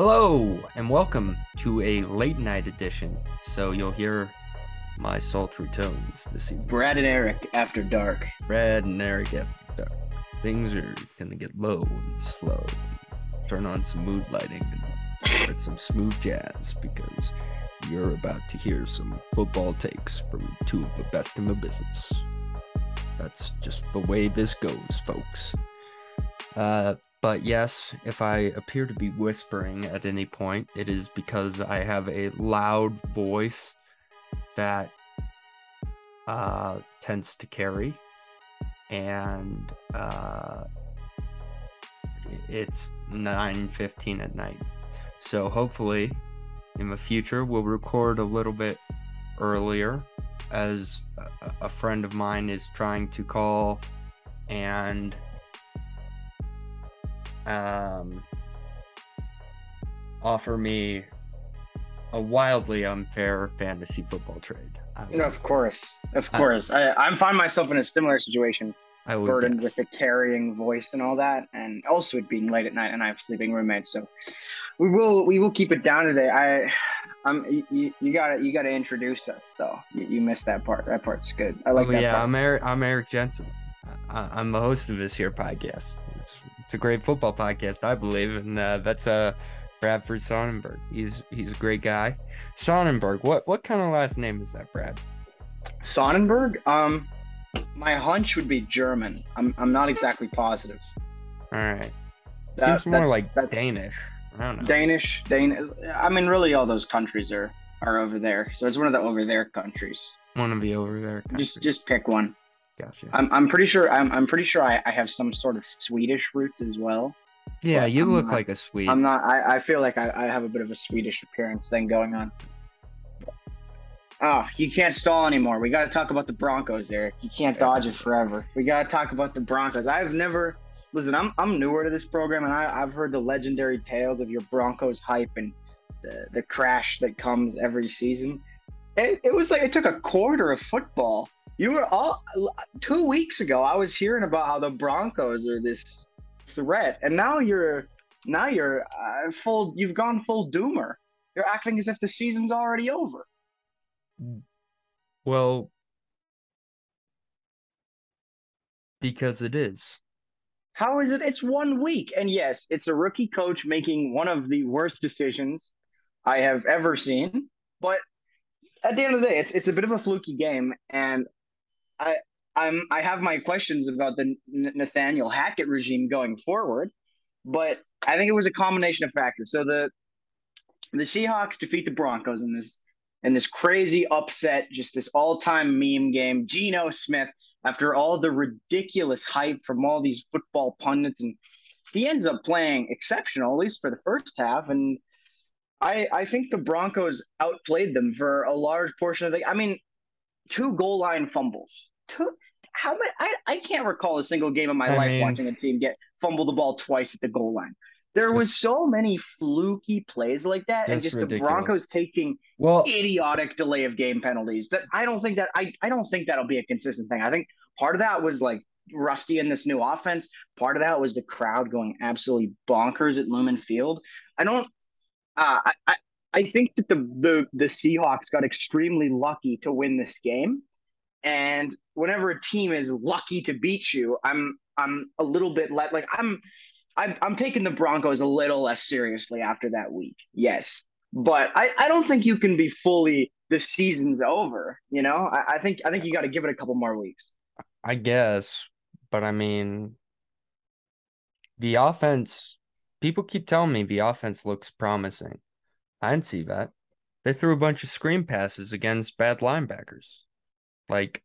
Hello and welcome to a late night edition. So you'll hear my sultry tones this evening. Brad and Eric after dark. Brad and Eric after dark. Things are gonna get low and slow. Turn on some mood lighting and start some smooth jazz because you're about to hear some football takes from two of the best in the business. That's just the way this goes, folks. Uh, but yes, if I appear to be whispering at any point, it is because I have a loud voice that uh, tends to carry, and uh, it's 9:15 at night. So hopefully, in the future, we'll record a little bit earlier, as a, friend of mine is trying to call and um, offer me a wildly unfair fantasy football trade. I Of course, of I- course. I, I find myself in a similar situation, I would burdened guess. with the carrying voice and all that, and also it being late at night, and I have sleeping roommates. So we will we will keep it down today. I, I'm you, you gotta you gotta introduce us though. You, you missed that part. That part's good. I like oh that yeah, part. I'm Eric. I'm Eric Jensen. I, I'm the host of this here podcast. It's, it's a great football podcast, I believe, and uh, that's uh, Bradford Sonnenberg. He's he's a great guy. Sonnenberg. What what kind of last name is that, Brad? Sonnenberg. Um, my hunch would be German. I'm I'm not exactly positive. All right. That- Seems more that's- like that's- Danish. I don't know. Danish, Danish. I mean, really, all those countries are are over there. So it's one of the over there countries. Want to be over there? Just just pick one. Gotcha. I'm I'm pretty sure I'm I'm pretty sure I, I have some sort of Swedish roots as well. yeah, you I'm look not- like a Swede. I'm not. I, I feel like I, I have a bit of a Swedish appearance thing going on. Oh, you can't stall anymore. We got to talk about the Broncos, Eric. You can't dodge it forever. We got to talk about the Broncos. I've never listen. I'm I'm newer to this program, and I, I've heard the legendary tales of your Broncos hype and the the crash that comes every season. It, it was like it took a quarter of football. You were all two weeks ago. I was hearing about how the Broncos are this threat, and now you're now you're uh, full. You've gone full doomer. You're acting as if the season's already over. Well, because it is. How is it? It's one week, and yes, it's a rookie coach making one of the worst decisions I have ever seen. But at the end of the day, it's it's a bit of a fluky game, and I I'm I have my questions about the Nathaniel Hackett regime going forward. But I think it was a combination of factors. So the the Seahawks defeat the Broncos in this in this crazy upset, just this all time meme game. Geno Smith after all the ridiculous hype from all these football pundits and he ends up playing exceptional at least for the first half and i i think the broncos outplayed them for a large portion of the i mean two goal line fumbles two how many i, I can't recall a single game in my I life mean- watching a team get fumble the ball twice at the goal line there was so many fluky plays like that and just ridiculous. the broncos taking Well, idiotic delay of game penalties. That I don't think that I, I don't think that'll be a consistent thing. I think part of that was like rusty in this new offense. Part of that was the crowd going absolutely bonkers at Lumen Field. I don't uh, I, I think that the the the Seahawks got extremely lucky to win this game. And whenever a team is lucky to beat you, I'm I'm a little bit let like I'm I'm I'm taking the Broncos a little less seriously after that week. Yes but I, I don't think you can be fully the season's over. You know, I, I think I think you got to give it a couple more weeks. I guess, but I mean, the offense, people keep telling me the offense looks promising. I didn't see that. They threw a bunch of screen passes against bad linebackers. Like,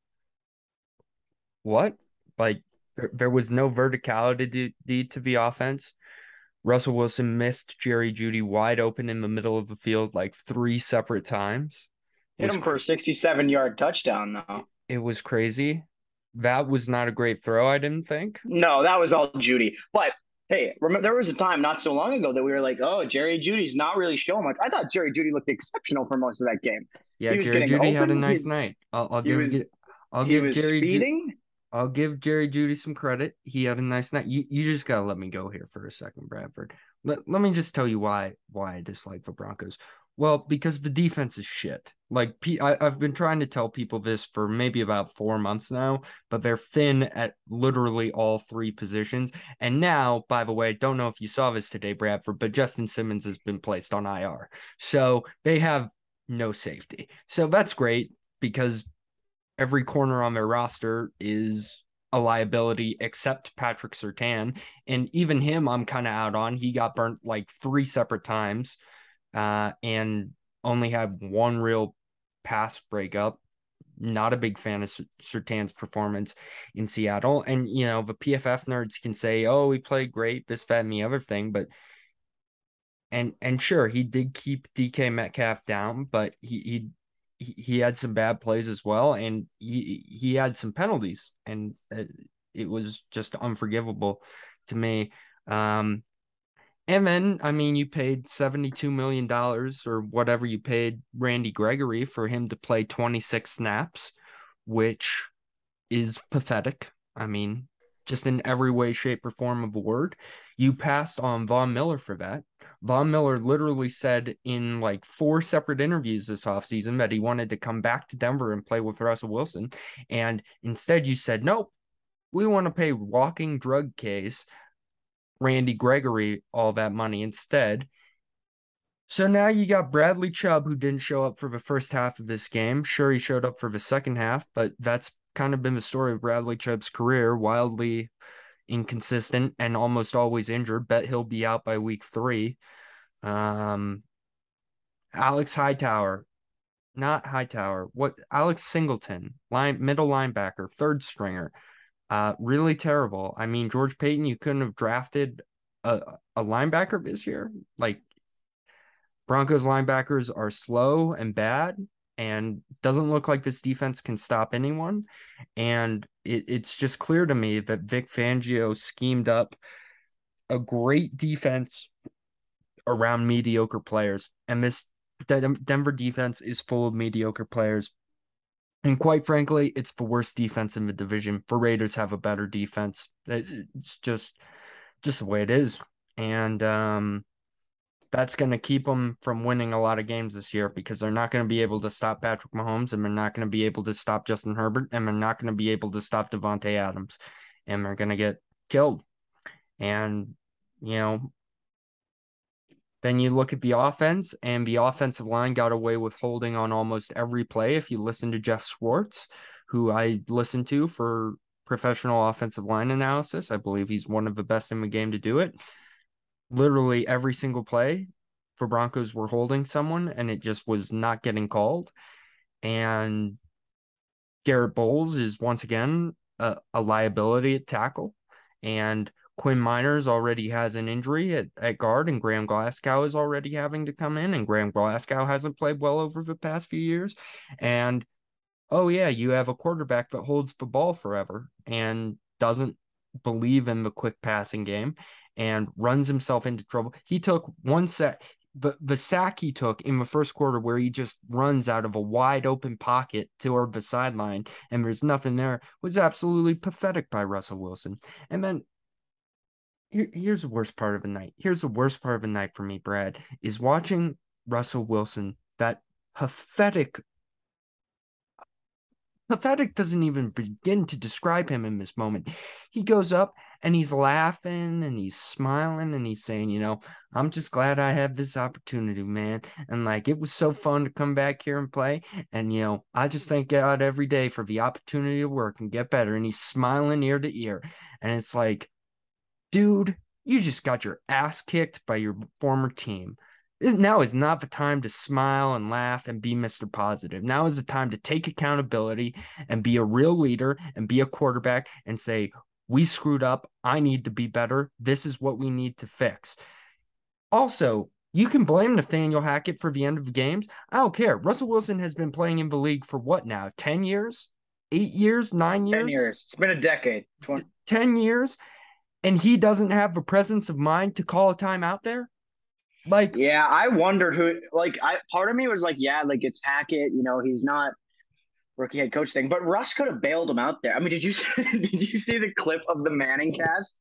what? Like, there, there was no verticality to, to the offense. Russell Wilson missed Jerry Jeudy wide open in the middle of the field like three separate times. Hit Was him for a 67 yard touchdown, though. It was crazy. That was not a great throw, I didn't think. No, that was all Jeudy. But hey, remember there was a time not so long ago that we were like, oh, Jerry Jeudy's not really showing much. I thought Jerry Jeudy looked exceptional for most of that game. Yeah, Jerry Jeudy had a nice he's- night. I'll, I'll give was- I'll give Jerry Ju- I'll give Jerry Jeudy some credit. He had a nice night. You you just gotta let me go here for a second, Bradford. Let, let me just tell you why why I dislike the Broncos. Well, because the defense is shit. Like I've been trying to tell people this for maybe about four months now, but they're thin at literally all three positions. And now, by the way, don't know if you saw this today, Bradford, but Justin Simmons has been placed on IR, so they have no safety. So that's great because every corner on their roster is a liability except Patrick Surtain, And even him, I'm kind of out on. He got burnt like three separate times uh, and only had one real pass breakup. Not a big fan of Surtain's performance in Seattle. And, you know, the PFF nerds can say, oh, he played great, this, that, and the other thing. But, and, and sure, he did keep DK Metcalf down, but he, he, he had some bad plays as well. And he, he had some penalties. And it was just unforgivable to me. Um, and then, I mean, you paid $72 million or whatever you paid Randy Gregory for him to play 26 snaps, which is pathetic. I mean, just in every way, shape, or form of a word. You passed on Von Miller for that. Von Miller literally said in like four separate interviews this offseason that he wanted to come back to Denver and play with Russell Wilson. And instead, you said, nope, we want to pay walking drug case Randy Gregory all that money instead. So now you got Bradley Chubb, who didn't show up for the first half of this game. Sure, he showed up for the second half, but that's kind of been the story of Bradley Chubb's career wildly inconsistent and almost always injured. Bet he'll be out by week three. Um, Alex Hightower, not Hightower, what Alex Singleton, line middle linebacker, third stringer. Uh, really terrible. I mean, George Paton, you couldn't have drafted a, a linebacker this year. Like Broncos linebackers are slow and bad, and doesn't look like this defense can stop anyone. And it, it's just clear to me that Vic Fangio schemed up a great defense around mediocre players, and this Denver defense is full of mediocre players. And quite frankly, it's the worst defense in the division. The Raiders have a better defense. It's just just the way it is. And um, that's going to keep them from winning a lot of games this year because they're not going to be able to stop Patrick Mahomes and they're not going to be able to stop Justin Herbert and they're not going to be able to stop Davante Adams and they're going to get killed. And, you know, then you look at the offense, and the offensive line got away with holding on almost every play. If you listen to Geoff Schwartz, who I listen to for professional offensive line analysis, I believe he's one of the best in the game to do it. Literally every single play for Broncos were holding someone, and it just was not getting called. And Garett Bolles is once again a, a liability at tackle. And Quinn Meinerz already has an injury at, at guard, and Graham Glasgow is already having to come in, and Graham Glasgow hasn't played well over the past few years. And oh, yeah, you have a quarterback that holds the ball forever and doesn't believe in the quick passing game and runs himself into trouble. He took one set. The, the sack he took in the first quarter where he just runs out of a wide open pocket toward the sideline and there's nothing there was absolutely pathetic by Russell Wilson. And then here, here's the worst part of the night. Here's the worst part of the night for me, Brad, is watching Russell Wilson, that pathetic pathetic doesn't even begin to describe him in this moment. He goes up and he's laughing and he's smiling and he's saying, you know, I'm just glad I had this opportunity, man. And like it was so fun to come back here and play. And you know, I just thank God every day for the opportunity to work and get better. And he's smiling ear to ear. And it's like, dude, you just got your ass kicked by your former team. Now is not the time to smile and laugh and be Mr. Positive. Now is the time to take accountability and be a real leader and be a quarterback and say, We screwed up. I need to be better. This is what we need to fix. Also, you can blame Nathaniel Hackett for the end of the games. I don't care. Russell Wilson has been playing in the league for what now? 10 years? Eight years? Nine years? 10 years. It's been a decade. 20. 10 years and he doesn't have the presence of mind to call a timeout there? Like, yeah, I wondered who. Like, I part of me was like, yeah, like it's Hackett. You know, he's not rookie head coach thing, but Russ could have bailed him out there. I mean, did you did you see the clip of the Manning cast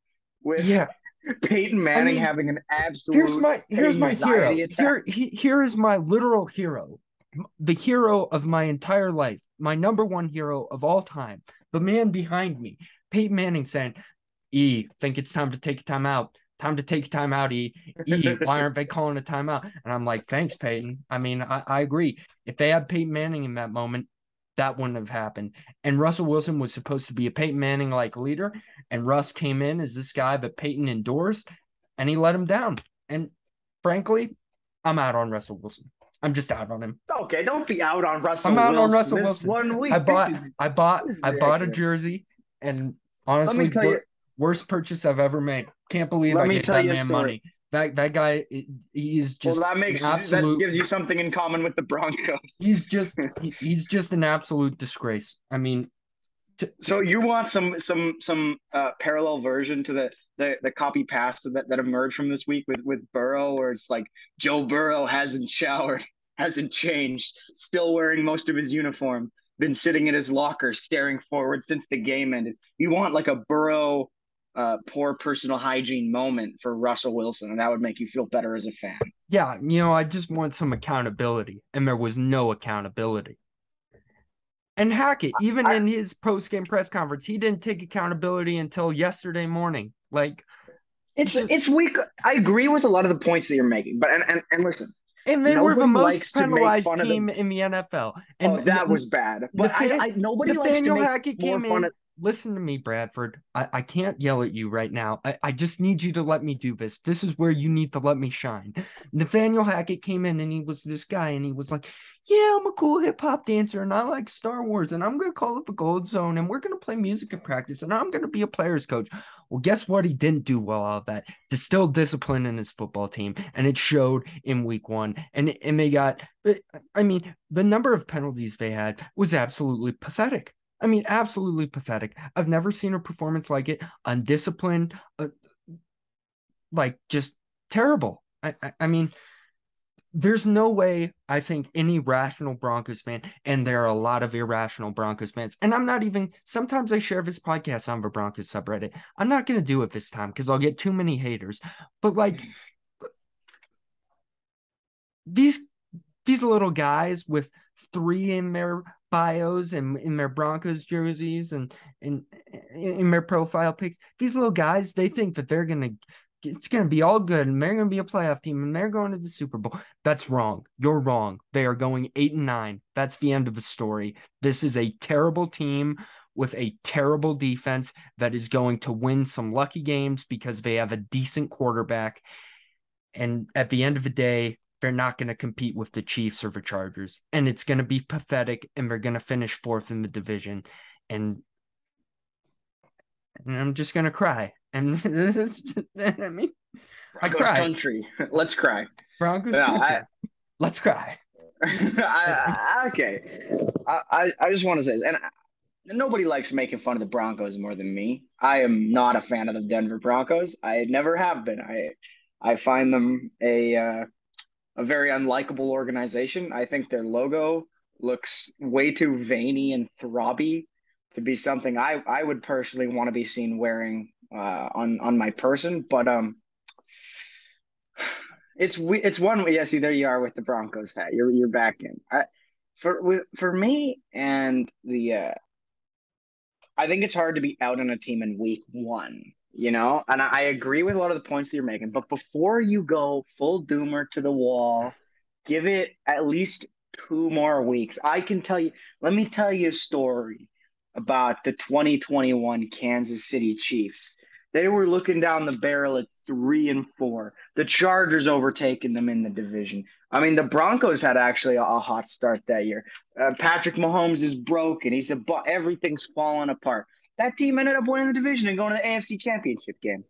with yeah Peyton Manning mean, having an absolute Here's my here's my hero. attack. Here he, here is my literal hero. The hero of my entire life, my number one hero of all time, the man behind me, Peyton Manning saying, E, think it's time to take a timeout. Time to take a timeout, E. E, why aren't they calling a timeout? And I'm like, thanks, Peyton. I mean, I, I agree. If they had Peyton Manning in that moment, that wouldn't have happened. And Russell Wilson was supposed to be a Peyton Manning like leader. And Russ came in as this guy that Peyton endorsed and he let him down. And frankly, I'm out on Russell Wilson. I'm just out on him. Okay, don't be out on Russell. I'm out on Wilson Russell this Wilson. One week. I bought is- I bought I bought a jersey and Let honestly me tell you. Worst purchase I've ever made. Can't believe Let I gave that man money. That that guy he's just well, that makes absolute that gives you something in common with the Broncos. he's just he's just an absolute disgrace. I mean, t- So you want some some some uh, parallel version to the the, the copy paste that, that emerged from this week with with Burrow, where it's like Joe Burrow hasn't showered, hasn't changed, still wearing most of his uniform, been sitting in his locker staring forward since the game ended. You want like a Burrow uh, poor personal hygiene moment for Russell Wilson, and that would make you feel better as a fan. yeah, you know, I just want some accountability, and there was no accountability. And Hackett, even I- in his post game press conference, he didn't take accountability until yesterday morning. Like, It's Just- it's weak. I agree with a lot of the points that you're making, but and and, and listen, and they were the most likes to make penalized fun of the- team in the NFL. And oh, that was bad. But Nathan- I, I nobody Nathaniel likes to Hackett more came fun in. of. Listen to me, Bradford. I, I can't yell at you right now. I, I just need you to let me do this. This is where you need to let me shine. Nathaniel Hackett came in and he was this guy and he was like, Yeah, I'm a cool hip hop dancer and I like Star Wars and I'm going to call it the Gold Zone and we're going to play music in practice and I'm going to be a player's coach. Well, guess what? He didn't do well all of that. Distill discipline in his football team and it showed in week one. And, and they got, I mean, the number of penalties they had was absolutely pathetic. I mean, absolutely pathetic. I've never seen a performance like it. Undisciplined, uh, like just terrible. I, I, I mean, there's no way I think any rational Broncos fan, and there are a lot of irrational Broncos fans, and I'm not even. Sometimes I share this podcast on the Broncos subreddit. I'm not going to do it this time because I'll get too many haters. But like these these little guys with three in their bios and in their Broncos jerseys and in in their profile pics. These little guys, they think that they're gonna it's gonna be all good and they're gonna be a playoff team and they're going to the Super Bowl. That's wrong. You're wrong. They are going eight and nine. That's the end of the story. This is a terrible team with a terrible defense that is going to win some lucky games because they have a decent quarterback. And at the end of the day, they're not going to compete with the Chiefs or the Chargers. And it's going to be pathetic and they're going to finish fourth in the division. And and I'm just going to cry. And this is, I mean, I Broncos cried. country. Let's cry. Broncos, No. I- let's cry. I, I- okay. I, I, I just want to say this, and I, nobody likes making fun of the Broncos more than me. I am not a fan of the Denver Broncos. I never have been. I I find them a uh, a very unlikable organization. I think their logo looks way too veiny and throbby to be something I, I would personally want to be seen wearing uh, on on my person. But um, it's it's one yeah. See, there you are with the Broncos hat. You're you're back in. I, for with for me and the uh, I think it's hard to be out on a team in week one. You know, and I, agree with a lot of the points that you're making. But before you go full doomer to the wall, give it at least two more weeks. I can tell you. Let me tell you a story about the 2021 Kansas City Chiefs. They were looking down the barrel at three and four. The Chargers overtaking them in the division. I mean, the Broncos had actually a, a hot start that year. Uh, Patrick Mahomes is broken. He's a bu- everything's falling apart. That team ended up winning the division and going to the AFC Championship game.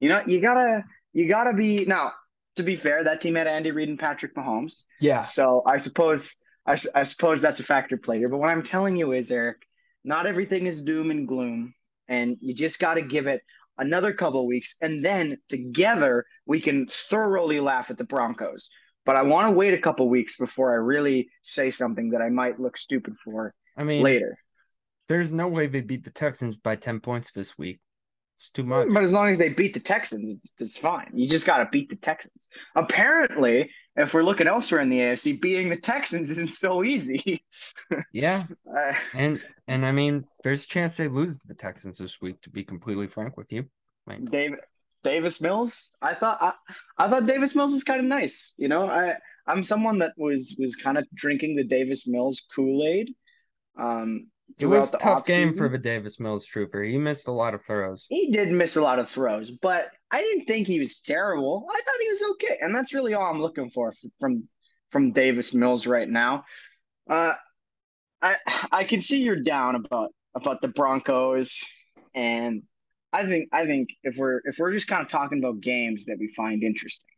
You know, you gotta you gotta be now. To be fair, that team had Andy Reid and Patrick Mahomes. Yeah. So I suppose I suppose that's a factor play here. But what I'm telling you is, Eric, not everything is doom and gloom, and you just got to give it another couple of weeks, and then together we can thoroughly laugh at the Broncos. But I want to wait a couple weeks before I really say something that I might look stupid for I mean, later. There's no way they beat the Texans by 10 points this week. It's too much. But as long as they beat the Texans, it's, it's fine. You just got to beat the Texans. Apparently, if we're looking elsewhere in the AFC, beating the Texans isn't so easy. yeah, Uh, and and I mean, there's a chance they lose the Texans this week. To be completely frank with you, like, David Davis Mills. I thought I, I thought Davis Mills was kind of nice. You know, I I'm someone that was was kind of drinking the Davis Mills Kool Aid. Um, it was a tough game for the Davis Mills trooper. He missed a lot of throws. He did miss a lot of throws, but I didn't think he was terrible. I thought he was okay, and that's really all I'm looking for from from Davis Mills right now. Uh, I I can see you're down about about the Broncos, and I think I think if we're if we're just kind of talking about games that we find interesting,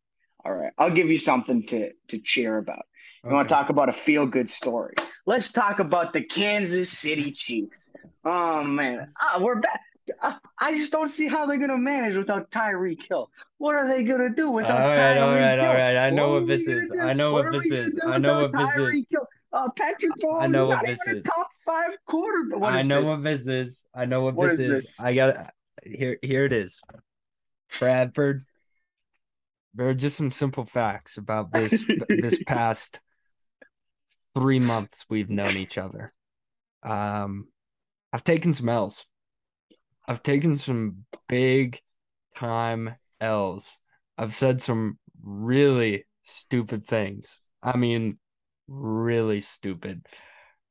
all right, I'll give you something to to cheer about. You want to talk about a feel good story? Let's talk about the Kansas City Chiefs. Oh man, ah, we're back. I- I just don't see how they're gonna manage without Tyreek Hill. What are they gonna do All without right, all Tyreek right, all Hill? right. I know are what this is. I know what are this is. I know what this is. Tyreek Hill? Uh, Patrick Mahomes know is what not this even is. a top five quarterback. What I know this? what this is. I know what, What this is is. this? I got here. Here it is. Bradford. There are just some simple facts about this this past three months we've known each other. Um, I've taken some L's. I've taken some big time L's. I've said some really stupid things. I mean, really stupid.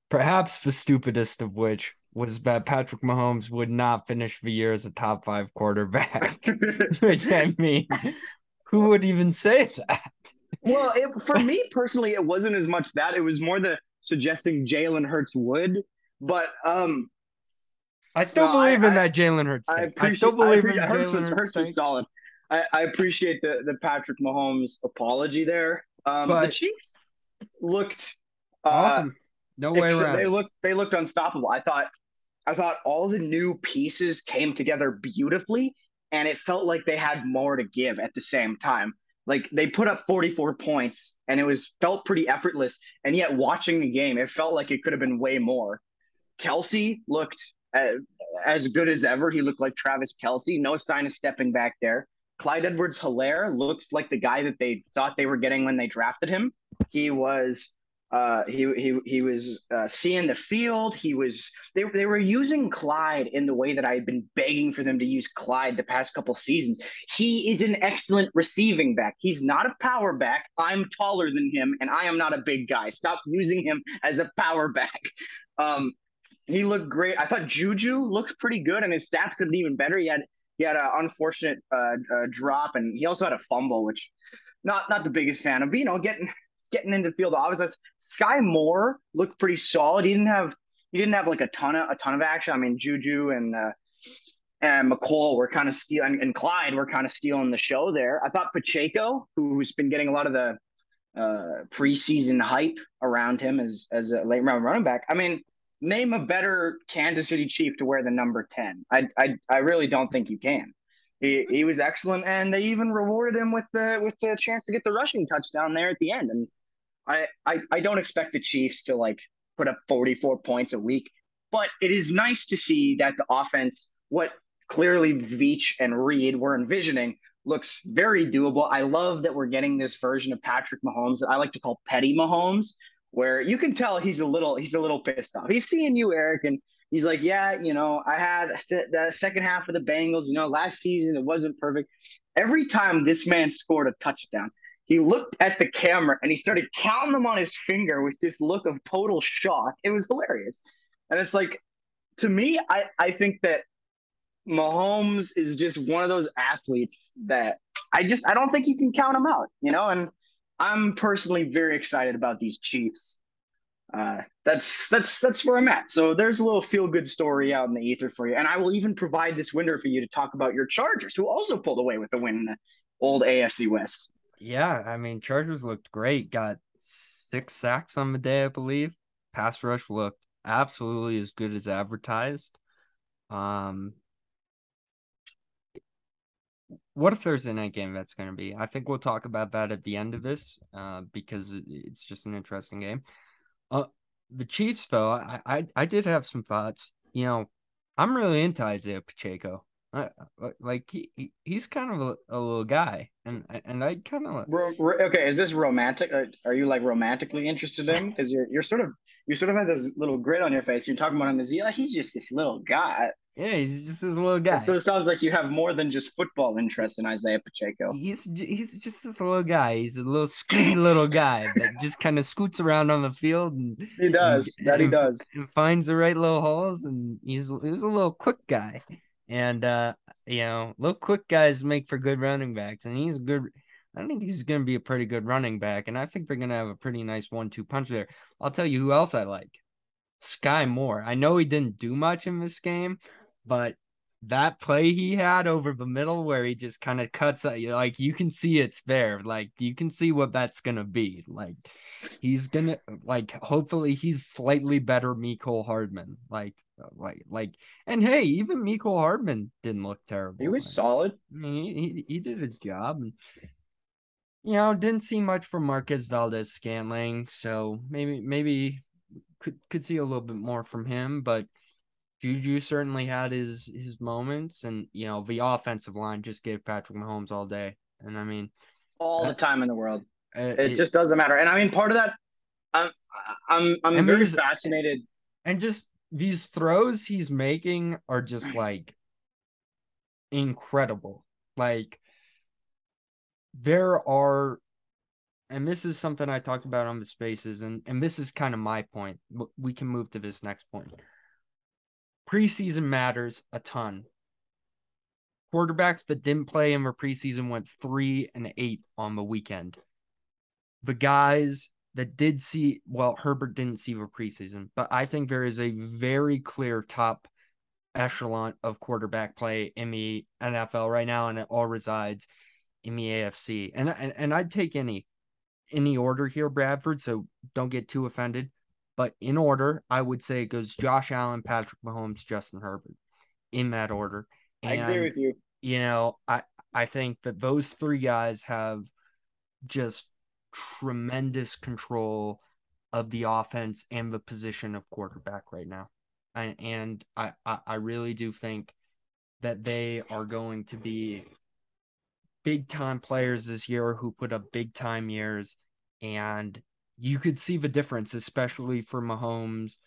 Perhaps the stupidest of which was that Patrick Mahomes would not finish the year as a top five quarterback. which I mean, who would even say that? Well, it, for me personally, it wasn't as much that. It was more the suggesting Jalen Hurts would. But um, I still No, believe I- in I- that Jalen Hurts. I. I, still believe in Hurts was, Hurts. Was solid. I, I appreciate the the Patrick Mahomes apology there. Um, the Chiefs looked uh, Awesome. No way ex- around. They looked they looked unstoppable. I thought I thought all the new pieces came together beautifully, and it felt like they had more to give at the same time. Like they put up 44 points, and it was felt pretty effortless. And yet, watching the game, it felt like it could have been way more. Kelce looked uh, as good as ever. He looked like Travis Kelce. No sign of stepping back there. Clyde Edwards-Helaire looked like the guy that they thought they were getting when they drafted him. He was uh, he he he was uh, seeing the field. He was they they were using Clyde in the way that I had been begging for them to use Clyde the past couple seasons. He is an excellent receiving back. He's not a power back. I'm taller than him, and I am not a big guy. Stop using him as a power back. Um, he looked great. I thought Juju looked pretty good, and his stats could be even better. He had he had an unfortunate uh, uh, drop, and he also had a fumble, which not not the biggest fan of. But, you know, getting getting into the field obviously Skyy Moore looked pretty solid. He didn't have he didn't have like a ton of a ton of action. I mean, Juju and uh, and McCall were kind of stealing, and Clyde were kind of stealing the show there. I thought Pacheco, who's been getting a lot of the uh, preseason hype around him as as a late round running back. I mean, name a better Kansas City Chief to wear the number ten. I I, I really don't think you can. He, he was excellent, and they even rewarded him with the with the chance to get the rushing touchdown there at the end. And I, I I don't expect the Chiefs to like put up 44 points a week, but it is nice to see that the offense, what clearly Veach and Reid were envisioning, looks very doable. I love that we're getting this version of Patrick Mahomes that I like to call Petty Mahomes, where you can tell he's a little he's a little pissed off. He's seeing you, Eric, and he's like, yeah, you know, I had the, the second half of the Bengals. You know, last season it wasn't perfect. Every time this man scored a touchdown, he looked at the camera and he started counting them on his finger with this look of total shock. It was hilarious. And it's like, to me, I, I think that Mahomes is just one of those athletes that I just, I don't think you can count him out, you know? And I'm personally very excited about these Chiefs. Uh, that's that's that's where I'm at. So there's a little feel good story out in the ether for you, and I will even provide this window for you to talk about your Chargers, who also pulled away with the win in the old AFC West. Yeah, I mean, Chargers looked great. Got six sacks on the day, I believe. Pass rush looked absolutely as good as advertised. Um, what a Thursday night game that's going to be. I think we'll talk about that at the end of this, uh, because it's just an interesting game. Uh, the Chiefs, though, I, I I did have some thoughts. You know, I'm really into Isaiah Pacheco. Uh, like he, he he's kind of a, a little guy, and and I kind of okay. Is this romantic? Are you like romantically interested in? Because you're you're sort of you sort of have this little grit on your face. You're talking about him as yeah, he's just this little guy. Yeah, he's just this little guy. So it sounds like you have more than just football interest in Isaiah Pacheco. He's he's just this little guy. He's a little scooty little guy that just kind of scoots around on the field and, He does. and- That he does. and finds the right little holes. And he's he's a little quick guy. And uh, you know, little quick guys make for good running backs, and he's a good. I think he's going to be a pretty good running back, and I think they're going to have a pretty nice one-two punch there. I'll tell you who else I like, Skyy Moore. I know he didn't do much in this game, but that play he had over the middle where he just kind of cuts like you can see it's there, like you can see what that's going to be. Like he's gonna like hopefully he's slightly better Mecole Hardman. Like uh, like like and hey, even Mecole Hardman didn't look terrible. He was Like, solid. I mean, he, he he did his job and you know, didn't see much from Marquez Valdes-Scantling, so maybe maybe could could see a little bit more from him, but Juju certainly had his his moments and you know, the offensive line just gave Patrick Mahomes all day. And I mean, All the time in the world. uh, It just doesn't matter. And I mean, part of that, I'm I'm I'm very fascinated. and just these throws he's making are just like incredible. Like there are and this is something I talked about on the spaces and and this is kind of my point. We can move to this next point. Preseason matters a ton. Quarterbacks that didn't play in the preseason went 3 and 8 on the weekend. The guys that did see well Herbert didn't see the preseason, but I think there is a very clear top echelon of quarterback play in the NFL right now, and it all resides in the AFC. And and, and I'd take any any order here, Bradford, so don't get too offended. But in order, I would say it goes Josh Allen, Patrick Mahomes, Justin Herbert in that order. I agree with you. you know, I I think that those three guys have just tremendous control of the offense and the position of quarterback right now. I, and I, I I really do think that they are going to be big time players this year who put up big time years and you could see the difference especially for Mahomes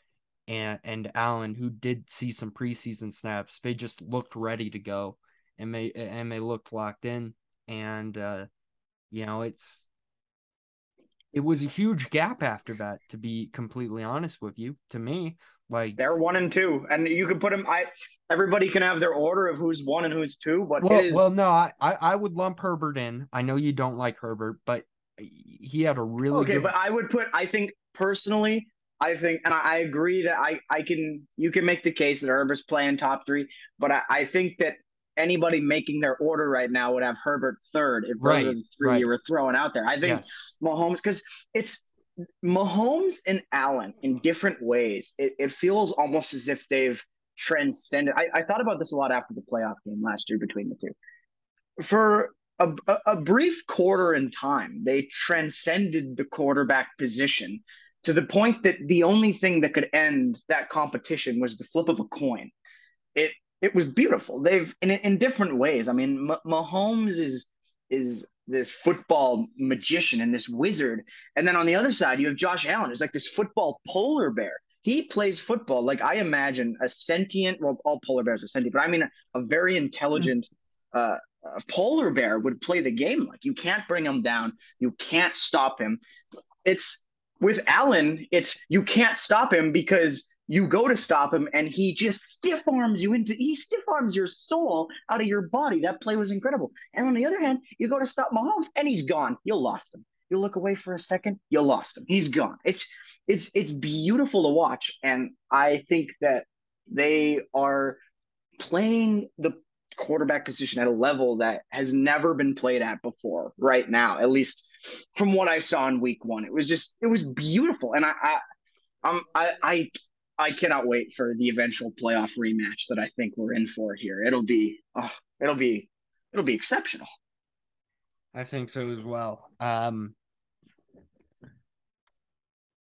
and and Allen who did see some preseason snaps. They just looked ready to go and they and they looked locked in. And uh you know it's it was a huge gap after that to be completely honest with you to me. Like They're one and two, and you can put them. I everybody can have their order of who's one and who's two, but well, it is well no I, I I would lump Herbert in. I know you don't like Herbert but he had a really okay. good But I would put. I think personally, I think, and I, I agree that I I can. You can make the case that Herbert's playing top three, but I, I think that anybody making their order right now would have Herbert third if those Right, are the three right. you were throwing out there. I think yes. Mahomes because it's Mahomes and Allen in different ways. It, it feels almost as if they've transcended. I, I thought about this a lot after the playoff game last year between the two. For a, a, brief quarter in time, they transcended the quarterback position to the point that the only thing that could end that competition was the flip of a coin. It it was beautiful. They've in in different ways. I mean, M- Mahomes is is this football magician and this wizard, and then on the other side you have Josh Allen, who's like this football polar bear. He plays football like I imagine a sentient. Well, all polar bears are sentient, but I mean a, a very intelligent. Uh, a polar bear would play the game. Like you can't bring him down. You can't stop him. It's with allen it's you can't stop him because you go to stop him and he just stiff arms you into he stiff arms your soul out of your body. That play was incredible. And on the other hand you go to stop mahomes and he's gone. You lost him. You look away for a second you lost him. He's gone. It's it's it's beautiful to watch. And i think that they are playing the quarterback position at a level that has never been played at before right now at least from what i saw in week one. It was just it was beautiful. And i i i i, I cannot wait for the eventual playoff rematch that i think we're in for here. It'll be oh, it'll be it'll be exceptional. I think so as well. Um,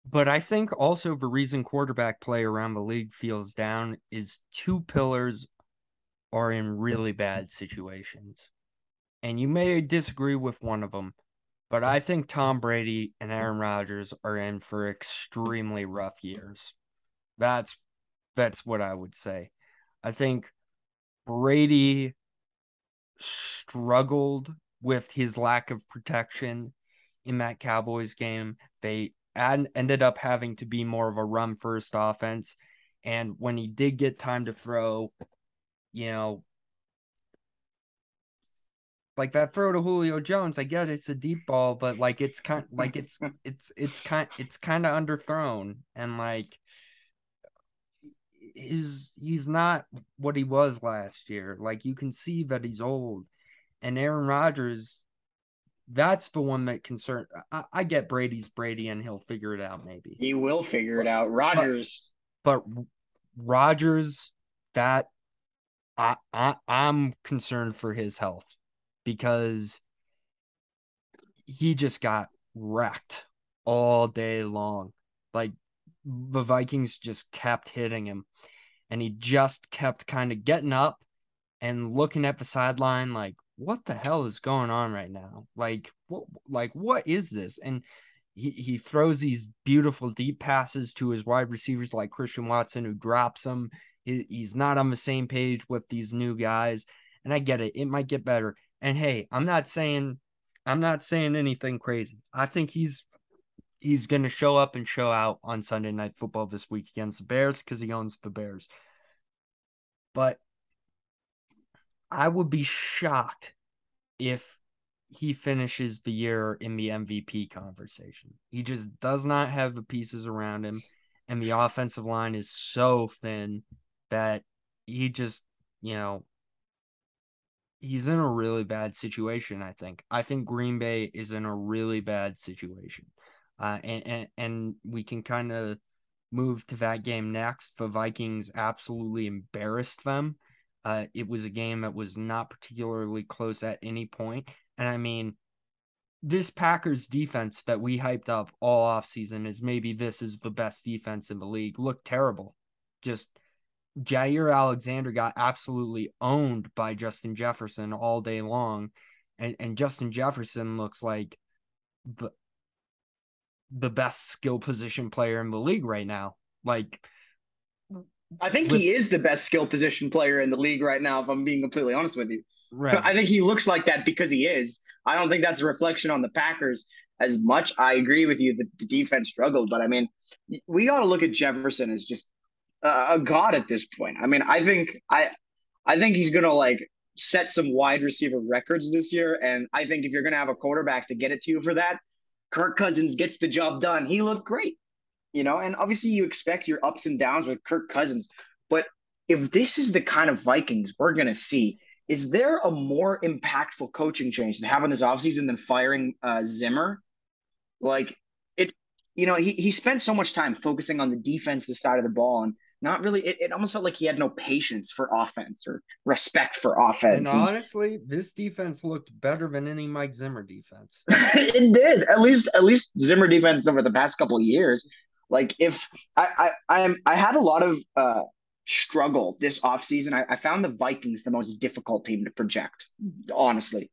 but I think also the reason quarterback play around the league feels down is two pillars are in really bad situations. And you may disagree with one of them, but I think Tom Brady and Aaron Rodgers are in for extremely rough years. That's that's what I would say. I think Brady struggled with his lack of protection in that Cowboys game. They ad- ended up having to be more of a run first offense. And when he did get time to throw, you know, like that throw to Julio Jones, I get it's a deep ball, but like it's kind like it's it's it's kind it's kind of underthrown and like is he's not what he was last year. Like you can see that he's old. And Aaron Rodgers, that's the one that concern. I, I get Brady's Brady and he'll figure it out maybe. He will figure it out. Rodgers. But, but Rodgers, that I, I I'm concerned for his health because he just got wrecked all day long. Like the Vikings just kept hitting him and he just kept kind of getting up and looking at the sideline like what the hell is going on right now? Like what like what is this? And he, he throws these beautiful deep passes to his wide receivers like Christian Watson who drops them. He, he's not on the same page with these new guys. And I get it. It might get better. And hey, I'm not saying I'm not saying anything crazy. I think he's he's going to show up and show out on Sunday Night Football this week against the Bears because he owns the Bears. But I would be shocked if he finishes the year in the MVP conversation. He just does not have the pieces around him, and the offensive line is so thin that he just, you know, he's in a really bad situation. I think. I think Green Bay is in a really bad situation, uh, and and and we can kind of move to that game next. The Vikings absolutely embarrassed them. Uh, it was a game that was not particularly close at any point, and I mean. This Packers defense that we hyped up all offseason is maybe this is the best defense in the league. Looked terrible. Just Jaire Alexander got absolutely owned by Justin Jefferson all day long. And, and Justin Jefferson looks like the, the best skill position player in the league right now. Like, I think with, he is the best skill position player in the league right now, if I'm being completely honest with you. Right. I think he looks like that because he is. I don't think that's a reflection on the Packers as much. I agree with you that the defense struggled, but I mean, we got to look at Jefferson as just a god at this point. I mean, I think I I think he's gonna like set some wide receiver records this year. And I think if you're gonna have a quarterback to get it to you for that, Kirk Cousins gets the job done. He looked great. You know, and obviously you expect your ups and downs with Kirk Cousins. But if this is the kind of Vikings we're gonna see, is there a more impactful coaching change to have in this offseason than firing uh, Zimmer? Like it, you know, he, he spent so much time focusing on the defensive side of the ball and not really it, it almost felt like he had no patience for offense or respect for offense. And, honestly, this defense looked better than any Mike Zimmer defense. it did. At least at least Zimmer defense over the past couple of years. Like if I I I'm I had a lot of uh struggle this offseason. I, I found the Vikings the most difficult team to project, honestly,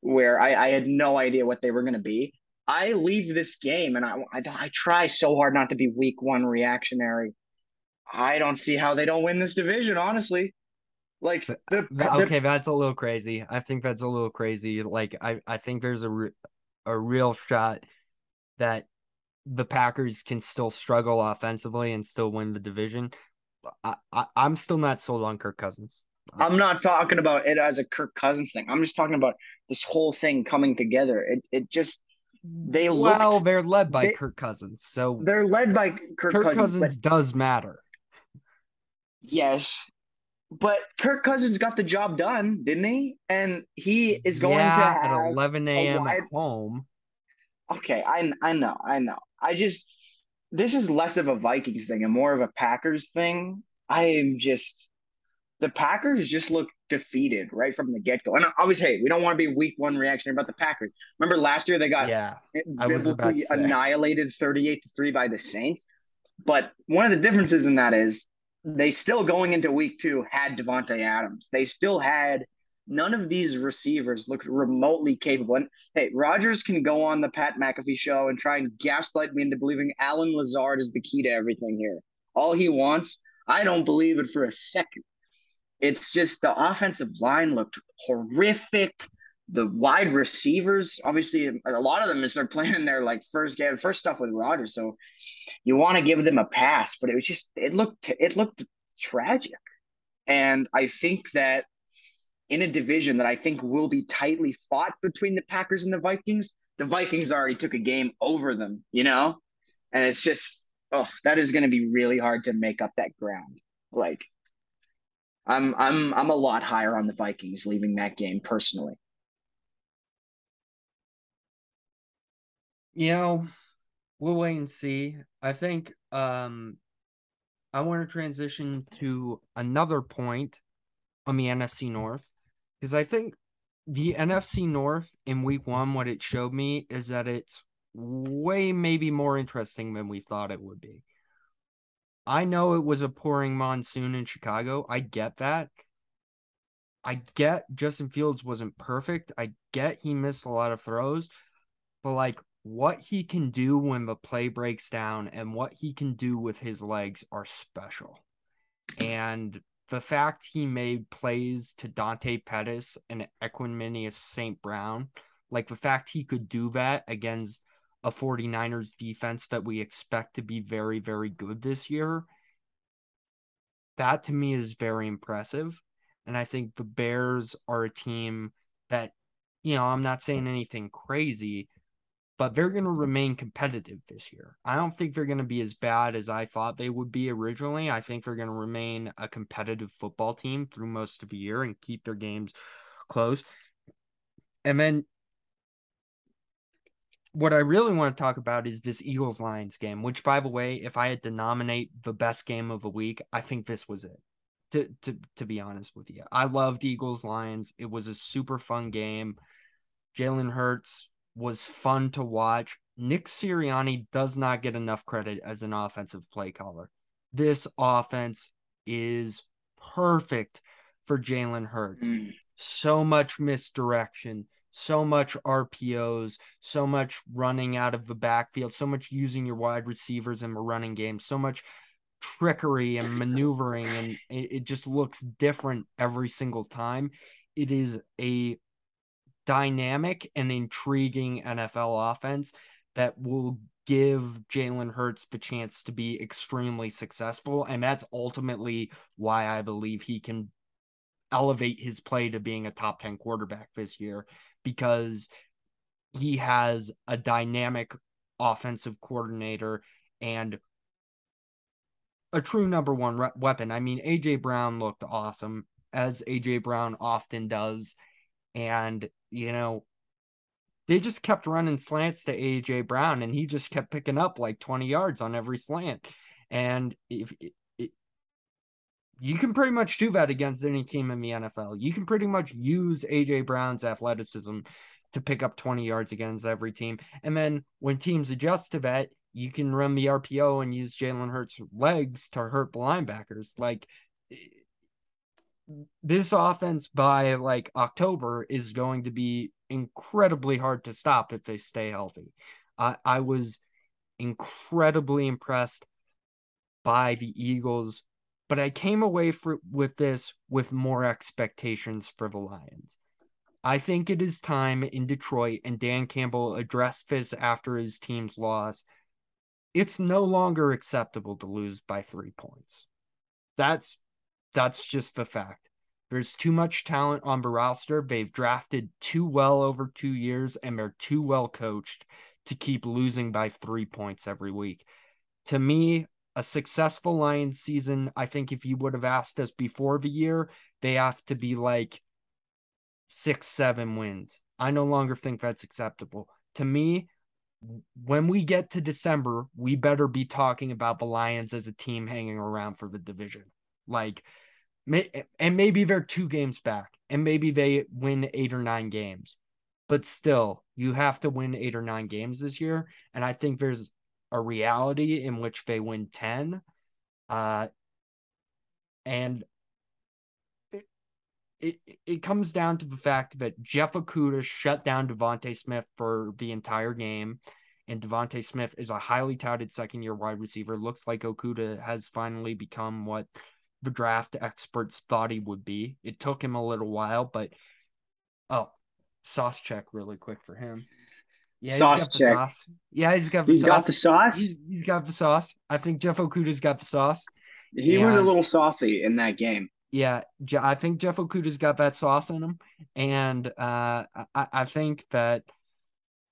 where I, I had no idea what they were going to be. I leave this game and I, I, I try so hard not to be week one reactionary I don't see how they don't win this division, honestly. Like the, the okay, that's a little crazy. I think that's a little crazy. Like I, I think there's a re- a real shot that the Packers can still struggle offensively and still win the division. I, I I'm still not sold on Kirk Cousins. I'm not talking about it as a Kirk Cousins thing. I'm just talking about this whole thing coming together. It it just they looked, well, they're led by they, Kirk Cousins, so they're led by Kirk, Kirk Cousins. Cousins does matter. Yes, but Kirk Cousins got the job done, didn't he? And he is going yeah, to have at 11 a.m. Wide... at home. Okay, I I know, I know. I just this is less of a Vikings thing and more of a Packers thing. I am just the Packers just look defeated right from the get go. And obviously, hey, we don't want to be week one reaction about the Packers. Remember last year they got yeah, I was about annihilated 38 to 3 by the Saints. But one of the differences in that is they still going into week two had Davante Adams. They still had none of these receivers looked remotely capable. And hey, Rodgers can go on the Pat McAfee show and try and gaslight me into believing Allen Lazard is the key to everything here. All he wants, I don't believe it for a second. It's just the offensive line looked horrific. The wide receivers, obviously, a lot of them is they're playing their like first game, first stuff with Rodgers. So you want to give them a pass, but it was just it looked it looked tragic. And I think that in a division that I think will be tightly fought between the Packers and the Vikings, the Vikings already took a game over them, you know? And it's just, oh, that is going to be really hard to make up that ground. Like, I'm I'm I'm a lot higher on the Vikings leaving that game personally. You know, we'll wait and see. I think um I want to transition to another point on the NFC North because I think the NFC North in week one, what it showed me is that it's way maybe more interesting than we thought it would be. I know it was a pouring monsoon in Chicago. I get that. I get Justin Fields wasn't perfect. I get he missed a lot of throws, but like what he can do when the play breaks down and what he can do with his legs are special. And the fact he made plays to Dante Pettis and Equanimeous St. Brown, like the fact he could do that against a 49ers defense that we expect to be very, very good this year, that to me is very impressive. And I think the Bears are a team that, you know, I'm not saying anything crazy, but they're going to remain competitive this year. I don't think they're going to be as bad as I thought they would be originally. I think they're going to remain a competitive football team through most of the year and keep their games close. And then what I really want to talk about is this Eagles Lions game, which, by the way, if I had to nominate the best game of the week, I think this was it. To, to, to be honest with you, I loved Eagles Lions. It was a super fun game. Jalen Hurts was fun to watch. Nick Sirianni does not get enough credit as an offensive play caller. This offense is perfect for Jalen Hurts. Mm. So much misdirection, so much RPOs, so much running out of the backfield, so much using your wide receivers in the running game, so much trickery and maneuvering, and it, it just looks different every single time. It is a dynamic and intriguing NFL offense that will give Jalen Hurts the chance to be extremely successful. And that's ultimately why I believe he can elevate his play to being a top 10 quarterback this year because he has a dynamic offensive coordinator and a true number one re- weapon. I mean, AJ Brown looked awesome as AJ Brown often does. And you know, they just kept running slants to AJ Brown and he just kept picking up like 20 yards on every slant. And if it, it, you can pretty much do that against any team in the NFL, you can pretty much use AJ Brown's athleticism to pick up 20 yards against every team. And then when teams adjust to that, you can run the RPO and use Jalen Hurts' legs to hurt the linebackers. Like this offense by like October is going to be incredibly hard to stop if they stay healthy. I, I was incredibly impressed by the Eagles, but I came away for, with this with more expectations for the Lions. I think it is time in Detroit, and Dan Campbell addressed this after his team's loss. It's no longer acceptable to lose by three points. That's that's just the fact. There's too much talent on the roster. They've drafted too well over two years, and they're too well coached to keep losing by three points every week. To me, a successful Lions season, I think if you would have asked us before the year, they have to be like six, seven wins. I no longer think that's acceptable. To me, when we get to December, we better be talking about the Lions as a team hanging around for the division. Like, and maybe they're two games back and maybe they win eight or nine games but still you have to win eight or nine games this year and i think there's a reality in which they win 10 uh And it, it, it comes down to the fact that Jeff Okudah shut down DeVonta Smith for the entire game. And DeVonta Smith is a highly touted second year wide receiver. Looks like Okudah has finally become what the draft experts thought he would be. It took him a little while, but oh, sauce check really quick for him. Yeah, Sauce he's got the check. sauce. Yeah, he's got the He's sauce. got the sauce. He's, he's got the sauce. I think Jeff Okudah's got the sauce. He was a little saucy in that game. Yeah, I think Jeff Okudah's got that sauce in him, and uh, I, I think that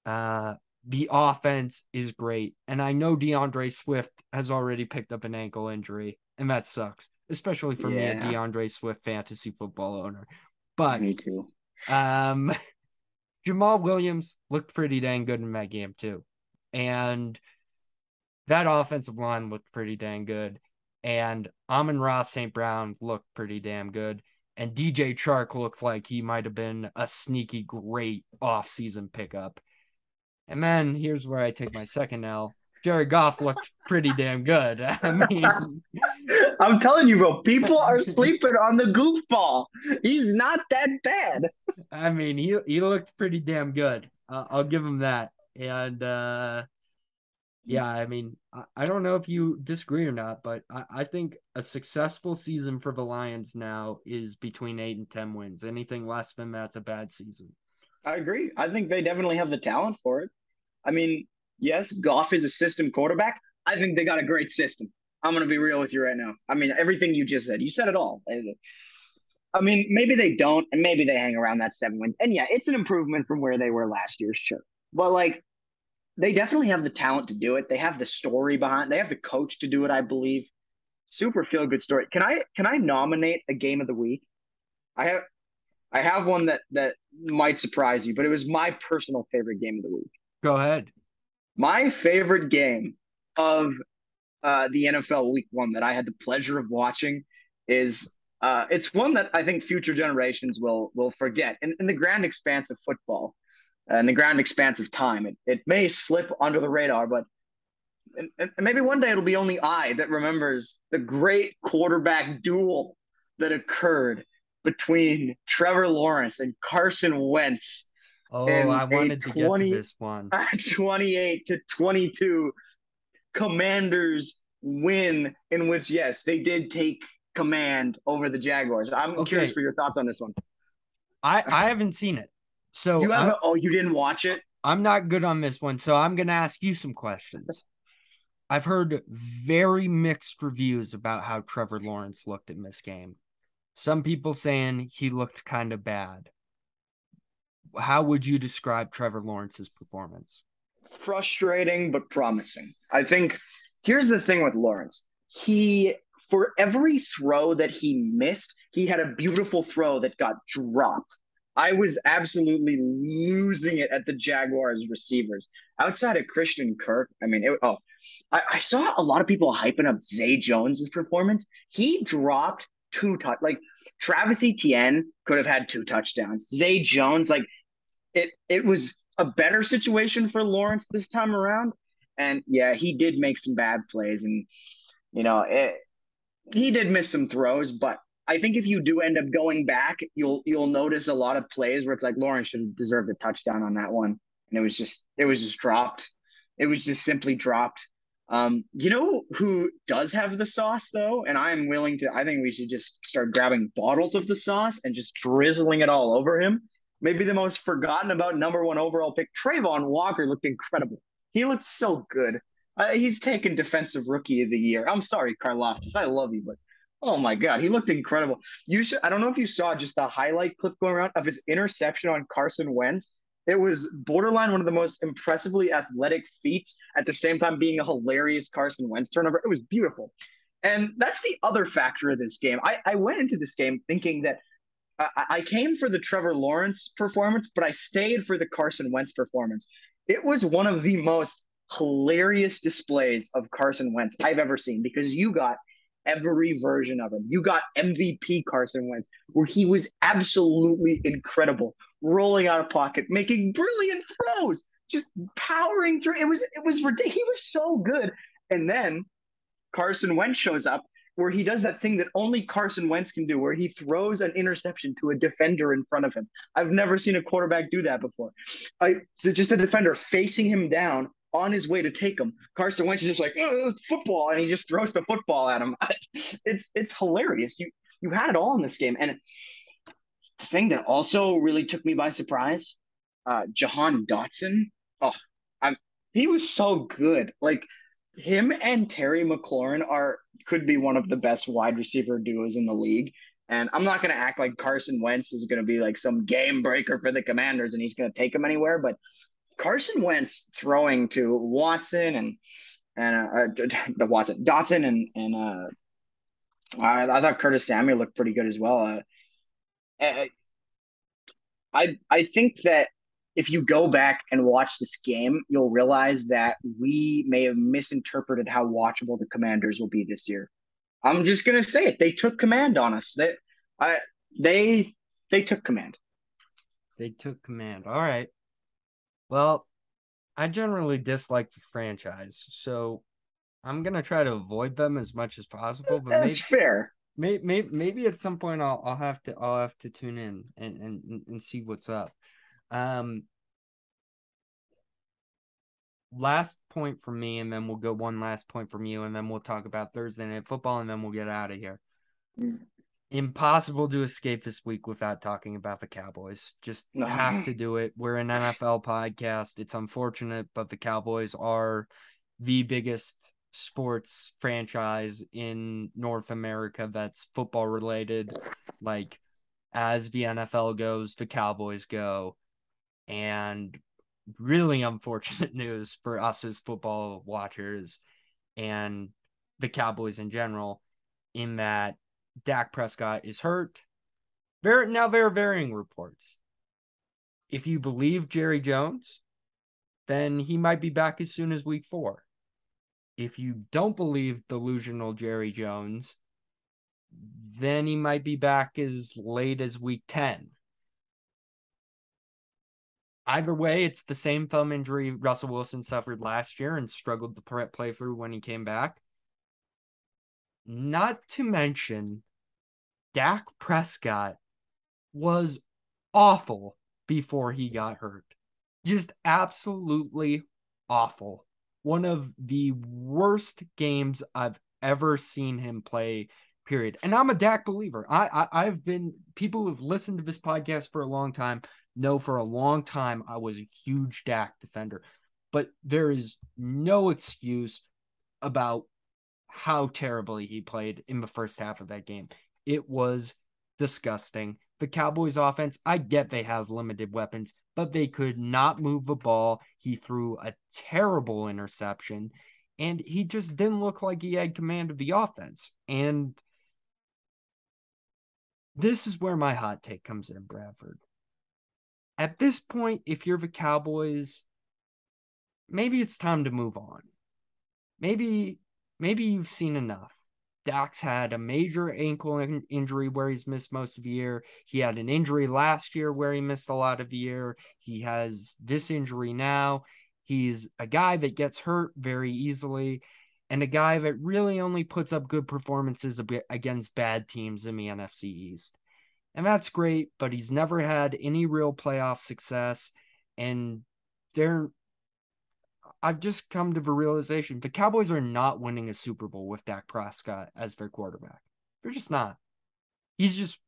uh, the offense is great. And I know DeAndre Swift has already picked up an ankle injury, and that sucks, especially for me, a DeAndre Swift fantasy football owner. But Me too. um, Jamaal Williams looked pretty dang good in that game too, and that offensive line looked pretty dang good, and Amon-Ra St. Brown looked pretty damn good, and DJ Chark looked like he might have been a sneaky great offseason pickup. And then here's where I take my second L. Jared Goff looked pretty damn good. I mean, I'm telling you, bro, people are sleeping on the goofball. He's not that bad. I mean, he he looked pretty damn good. Uh, I'll give him that. And uh, yeah, I mean, I, I don't know if you disagree or not, but I, I think a successful season for the Lions now is between eight and ten wins. Anything less than that's a bad season. I agree. I think they definitely have the talent for it. I mean, yes, Goff is a system quarterback. I think they got a great system. I'm going to be real with you right now. I mean, everything you just said, you said it all. I mean, maybe they don't, and maybe they hang around that seven wins. And yeah, it's an improvement from where they were last year, sure. But like, they definitely have the talent to do it. They have the story behind. They have the coach to do it. I believe. Super feel good story. Can I can I nominate a game of the week? I have I have one that that might surprise you, but it was my personal favorite game of the week. Go ahead. My favorite game of uh, the NFL Week One that I had the pleasure of watching is uh, it's one that I think future generations will will forget. In, in the grand expanse of football, uh, in the grand expanse of time, it, it may slip under the radar, but and, and maybe one day it'll be only I that remembers the great quarterback duel that occurred between Trevor Lawrence and Carson Wentz Oh, And I wanted to get to this one. 28 to 22 commanders win in which yes they did take command over the jaguars i'm Okay. curious for your thoughts on this one I I haven't seen it, so you have oh you didn't watch it I'm not good on this one. So I'm gonna ask you some questions. I've heard very mixed reviews about how Trevor Lawrence looked in this game. Some people saying he looked kind of bad. How would you describe Trevor Lawrence's performance? frustrating but promising. I think here's the thing with lawrence. He for every throw that he missed he had a beautiful throw that got dropped. I was absolutely losing it at the jaguars receivers. Outside of christian kirk i mean it, oh I, I saw a lot of people hyping up zay jones's performance. He dropped two touch like travis etienne could have had two touchdowns. Zay jones like it it was a better situation for Lawrence this time around. And yeah, he did make some bad plays, and you know, it, he did miss some throws. But I think if you do end up going back, you'll you'll notice a lot of plays where it's like Lawrence should have deserved a touchdown on that one, and it was just it was just dropped. It was just simply dropped. Um, you know who does have the sauce though, and I am willing to. I think we should just start grabbing bottles of the sauce and just drizzling it all over him maybe the most forgotten about number one overall pick, Travon Walker looked incredible. He looked so good. Uh, he's taken defensive rookie of the year. I'm sorry, Karlaftis. I love you, but oh my god, he looked incredible. You should. I don't know if you saw just the highlight clip going around of his interception on Carson Wentz. It was borderline one of the most impressively athletic feats at the same time being a hilarious Carson Wentz turnover. It was beautiful. And that's the other factor of this game. I, I went into this game thinking that I, came for the Trevor Lawrence performance, but I stayed for the Carson Wentz performance. It was one of the most hilarious displays of Carson Wentz I've ever seen because you got every version of him. You got MVP Carson Wentz, where he was absolutely incredible, rolling out of pocket, making brilliant throws, just powering through. It was it was. He was so good. And then Carson Wentz shows up where he does that thing that only Carson Wentz can do, where he throws an interception to a defender in front of him. I've never seen a quarterback do that before. I, so just a defender facing him down on his way to take him. Carson Wentz is just like oh, football, and he just throws the football at him. It's it's hilarious. You you had it all in this game, and the thing that also really took me by surprise, uh, Jahan Dotson. Oh, I'm he was so good. Like him and Terry McLaurin are could be one of the best wide receiver duos in the league. And I'm not going to act like Carson Wentz is going to be like some game breaker for the Commanders and he's going to take them anywhere. But Carson Wentz throwing to Watson and and uh, uh Watson Dotson and and uh, I, I thought Curtis Samuel looked pretty good as well. Uh, uh I I think that if you go back and watch this game, you'll realize that we may have misinterpreted how watchable the Commanders will be this year. I'm just gonna say it. They took command on us. They, I, they, they took command. They took command. All right. Well, I generally dislike the franchise, so I'm gonna try to avoid them as much as possible. But That's maybe, fair. Maybe, maybe, maybe at some point I'll I'll have to I'll have to tune in and and and see what's up. Um, last point from me, and then we'll go one last point from you, and then we'll talk about Thursday night football, and then we'll get out of here. Mm. Impossible to escape this week without talking about the Cowboys. Just no. have to do it. We're an NFL podcast. It's unfortunate, but the Cowboys are the biggest sports franchise in North America that's football related. Like, as the NFL goes, the Cowboys go and really unfortunate news for us as football watchers and the Cowboys in general, in that Dak Prescott is hurt. Very now there are varying reports. If you believe Jerry Jones, then he might be back as soon as week four. If you don't believe delusional Jerry Jones, then he might be back as late as week 10. Either way, it's the same thumb injury Russell Wilson suffered last year and struggled to play through when he came back. Not to mention, Dak Prescott was awful before he got hurt. Just absolutely awful. One of the worst games I've ever seen him play, period. And I'm a Dak believer. I, I have been people who've listened to this podcast for a long time know for a long time I was a huge Dak defender, but there is no excuse about how terribly he played in the first half of that game. It was disgusting. The Cowboys offense, I get they have limited weapons, but they could not move the ball. He threw a terrible interception and he just didn't look like he had command of the offense. And this is where my hot take comes in, Bradford at this point, if you're the Cowboys, maybe it's time to move on. Maybe maybe you've seen enough. Dak's had a major ankle in- injury where he's missed most of the year. He had an injury last year where he missed a lot of the year. He has this injury now. He's a guy that gets hurt very easily and a guy that really only puts up good performances against bad teams in the NFC East. And that's great, but he's never had any real playoff success. And they're, I've just come to the realization the Cowboys are not winning a Super Bowl with Dak Prescott as their quarterback. They're just not. He's just,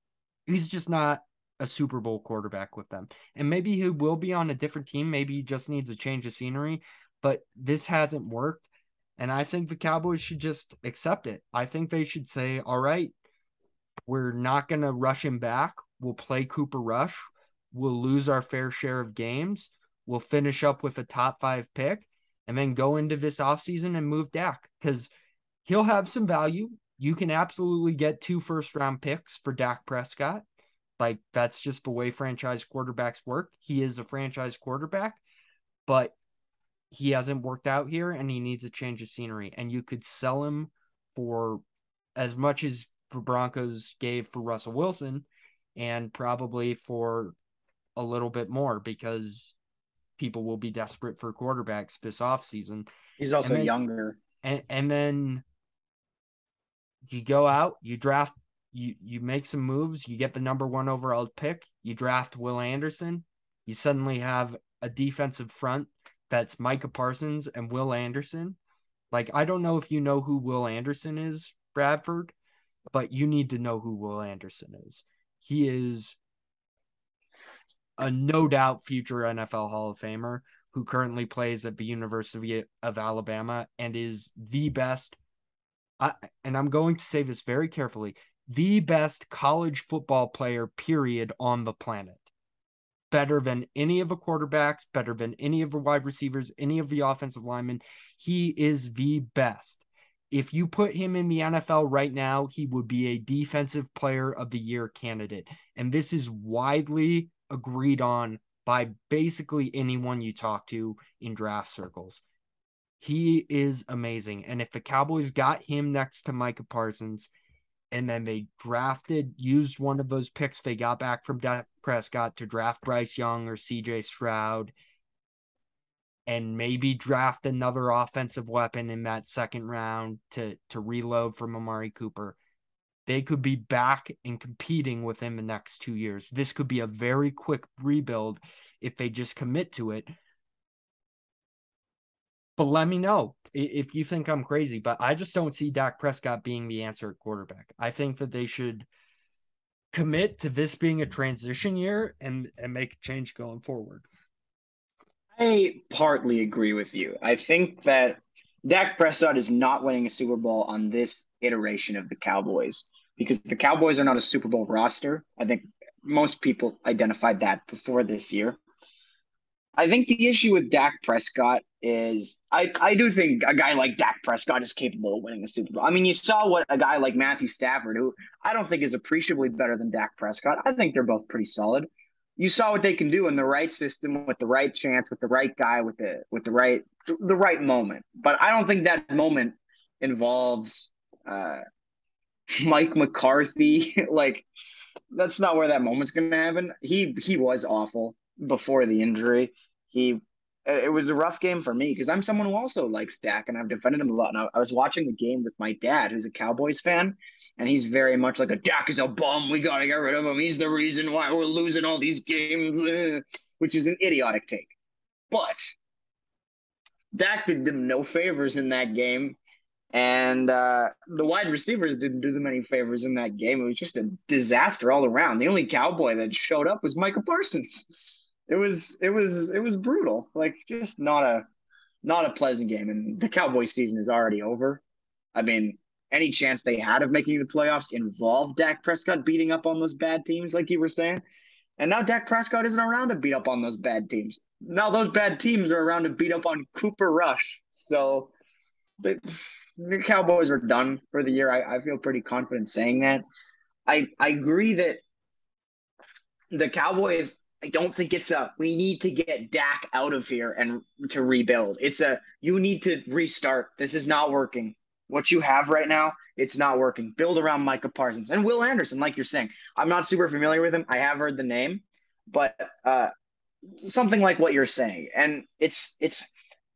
he's just not a Super Bowl quarterback with them. And maybe he will be on a different team. Maybe he just needs a change of scenery, but this hasn't worked. And I think the Cowboys should just accept it. I think they should say, all right, we're not going to rush him back. We'll play Cooper Rush. We'll lose our fair share of games. We'll finish up with a top five pick and then go into this offseason and move Dak because he'll have some value. You can absolutely get two first round picks for Dak Prescott. Like that's just the way franchise quarterbacks work. He is a franchise quarterback, but he hasn't worked out here and he needs a change of scenery. And you could sell him for as much as Broncos gave for Russell Wilson and probably for a little bit more because people will be desperate for quarterbacks this offseason. He's also and then, younger. And, and then you go out, you draft, you you make some moves, you get the number one overall pick, you draft Will Anderson, you suddenly have a defensive front that's Micah Parsons and Will Anderson. Like I don't know if you know who Will Anderson is, Bradford, but you need to know who Will Anderson is. He is a no doubt future NFL Hall of Famer who currently plays at the University of Alabama and is the best. I, and I'm going to say this very carefully the best college football player, period, on the planet. Better than any of the quarterbacks, better than any of the wide receivers, any of the offensive linemen. He is the best. If you put him in the NFL right now, he would be a defensive player of the year candidate. And this is widely agreed on by basically anyone you talk to in draft circles. He is amazing. And if the Cowboys got him next to Micah Parsons and then they drafted, used one of those picks they got back from Prescott to draft Bryce Young or CJ Stroud and maybe draft another offensive weapon in that second round to to reload from Amari Cooper they could be back and competing within the next two years. This could be a very quick rebuild if they just commit to it. But let me know if you think I'm crazy. But I just don't see Dak Prescott being the answer at quarterback. I think that they should commit to this being a transition year and and make a change going forward. I partly agree with you. I think that Dak Prescott is not winning a Super Bowl on this iteration of the Cowboys because the Cowboys are not a Super Bowl roster. I think most people identified that before this year. I think the issue with Dak Prescott is I, I do think a guy like Dak Prescott is capable of winning a Super Bowl. I mean, you saw what a guy like Matthew Stafford, who I don't think is appreciably better than Dak Prescott. I think they're both pretty solid. You saw what they can do in the right system with the right chance, with the right guy, with the with the right the right moment. But I don't think that moment involves uh, Mike McCarthy. like that's not where that moment's gonna happen. He he was awful before the injury. He it was a rough game for me because I'm someone who also likes Dak and I've defended him a lot. And I, I, was watching the game with my dad, who's a Cowboys fan, and he's very much like a Dak is a bum. We gotta get rid of him. He's the reason why we're losing all these games, which is an idiotic take. But Dak did them no favors in that game. And uh, the wide receivers didn't do them any favors in that game. It was just a disaster all around. The only cowboy that showed up was Michael Parsons. It was it was it was brutal. Like just not a not a pleasant game. And the Cowboys season is already over. I mean, any chance they had of making the playoffs involved Dak Prescott beating up on those bad teams, like you were saying. And now Dak Prescott isn't around to beat up on those bad teams. Now those bad teams are around to beat up on Cooper Rush. So they, the Cowboys are done for the year. I, I feel pretty confident saying that. I I agree that the Cowboys. I don't think it's a we need to get Dak out of here and to rebuild. It's a you need to restart. This is not working. What you have right now, it's not working. Build around Micah Parsons and Will Anderson, like you're saying. I'm not super familiar with him. I have heard the name, but uh, something like what you're saying, and it's it's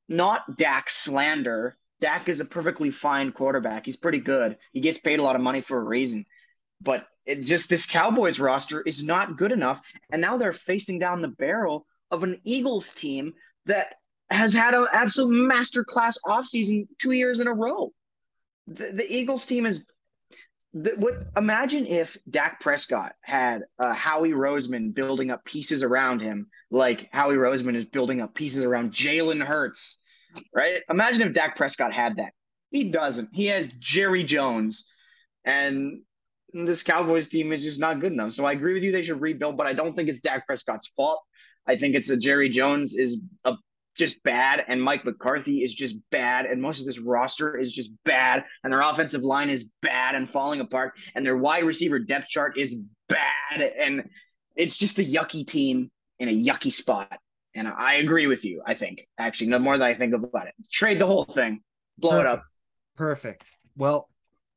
not Dak slander Dak is a perfectly fine quarterback. He's pretty good. He gets paid a lot of money for a reason. But it just this Cowboys roster is not good enough. And now they're facing down the barrel of an Eagles team that has had an absolute masterclass offseason two years in a row. The, the Eagles team is the, what imagine if Dak Prescott had uh, Howie Roseman building up pieces around him, like Howie Roseman is building up pieces around Jalen Hurts right? Imagine if Dak Prescott had that. He doesn't. He has Jerry Jones, and this Cowboys team is just not good enough. So I agree with you; they should rebuild, but I don't think it's Dak Prescott's fault. I think it's that Jerry Jones is a, just bad, and Mike McCarthy is just bad, and most of this roster is just bad, and their offensive line is bad and falling apart, and their wide receiver depth chart is bad, and it's just a yucky team in a yucky spot. And I agree with you. I think actually, no more than I think about it. Trade the whole thing, blow Perfect. it up. Perfect. Well,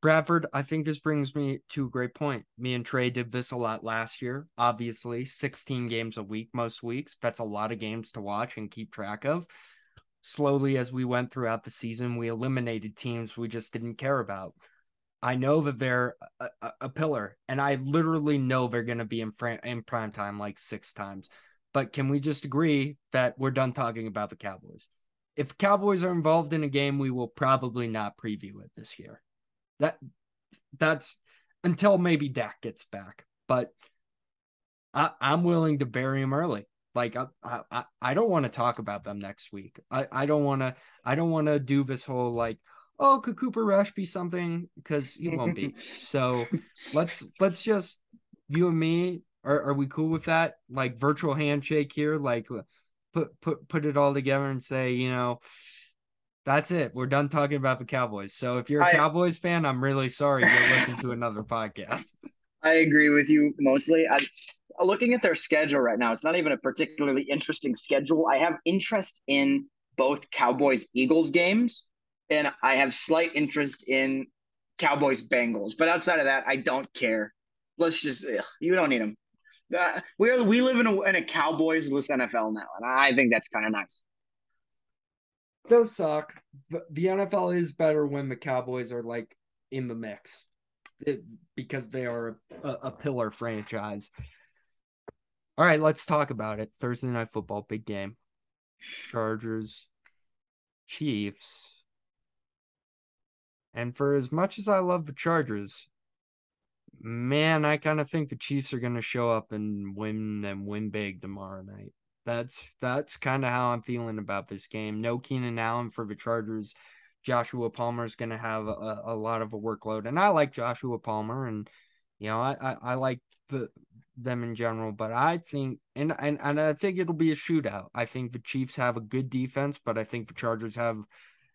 Bradford, I think this brings me to a great point. Me and Trey did this a lot last year. Obviously, 16 games a week most weeks. That's a lot of games to watch and keep track of. Slowly, as we went throughout the season, we eliminated teams we just didn't care about. I know that they're a, a, a pillar, and I literally know they're going to be in, fr- in prime time like six times. But can we just agree that we're done talking about the Cowboys? If Cowboys are involved in a game, we will probably not preview it this year. That that's until maybe Dak gets back. But I, I'm willing to bury him early. Like I, I, I don't want to talk about them next week. I, I don't want to. I don't want to do this whole like, oh, could Cooper Rush be something? Because he won't be. so let's let's just you and me. Are are we cool with that? Like virtual handshake here. Like put put put it all together and say, you know, that's it. We're done talking about the Cowboys. So if you're a I, Cowboys fan, I'm really sorry. Go listen to another podcast. I agree with you mostly. I, looking at their schedule right now, it's not even a particularly interesting schedule. I have interest in both Cowboys Eagles games, and I have slight interest in Cowboys Bengals. But outside of that, I don't care. Let's just ugh, you don't need them. Uh, we are we live in a in a Cowboys list NFL now, and I think that's kind of nice. Those suck. The NFL is better when the Cowboys are like in the mix, it, because they are a, a pillar franchise. All right, let's talk about it. Thursday night football, big game. Chargers, Chiefs. And for as much as I love the Chargers, man, I kind of think the Chiefs are going to show up and win and win big tomorrow night. That's that's kind of how I'm feeling about this game. No Keenan Allen for the Chargers. Joshua Palmer is going to have a, a lot of a workload, and I like Joshua Palmer, and you know I I, I like the them in general, but I think and, and and I think it'll be a shootout. I think the Chiefs have a good defense, but I think the Chargers have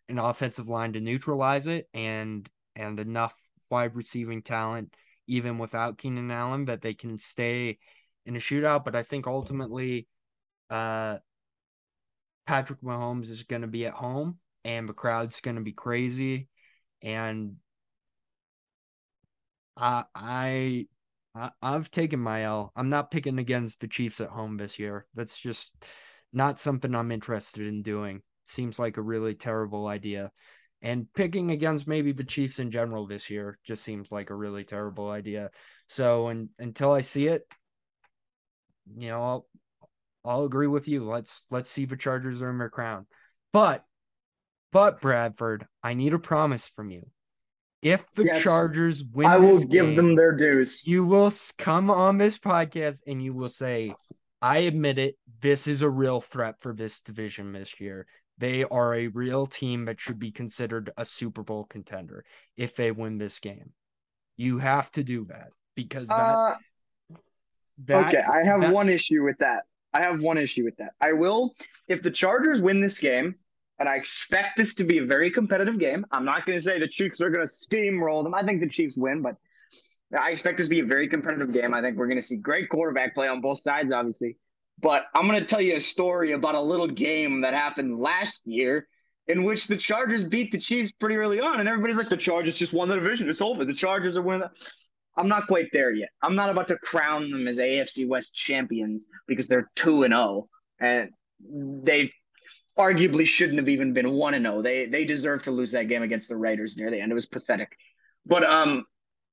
an offensive line to neutralize it and and enough wide receiving talent even without Keenan Allen that they can stay in a shootout. But I think ultimately, uh, Patrick Mahomes is going to be at home and the crowd's going to be crazy, and I I I've taken my L. I'm not picking against the Chiefs at home this year. That's just not something I'm interested in doing. Seems like a really terrible idea. And picking against maybe the Chiefs in general this year just seems like a really terrible idea. So and, until I see it, you know, I'll I'll agree with you. Let's let's see if the Chargers earn their crown. But but Bradford, I need a promise from you. If the yes, Chargers win, I will give game, them their dues. You will come on this podcast and you will say, I admit it, this is a real threat for this division this year. They are a real team that should be considered a Super Bowl contender if they win this game. You have to do that because that. Uh, that okay, I have that, one issue with that. I have one issue with that. I will, if the Chargers win this game, and I expect this to be a very competitive game. I'm not going to say the Chiefs are going to steamroll them. I think the Chiefs win, but I expect this to be a very competitive game. I think we're going to see great quarterback play on both sides, obviously. But I'm going to tell you a story about a little game that happened last year in which the Chargers beat the Chiefs pretty early on. And everybody's like, the Chargers just won the division. It's over. The Chargers are winning. I'm not quite there yet. I'm not about to crown them as AFC West champions because they're 2 and 0 and they arguably shouldn't have even been one and zero. Oh. They they deserve to lose that game against the Raiders near the end. It was pathetic, but um,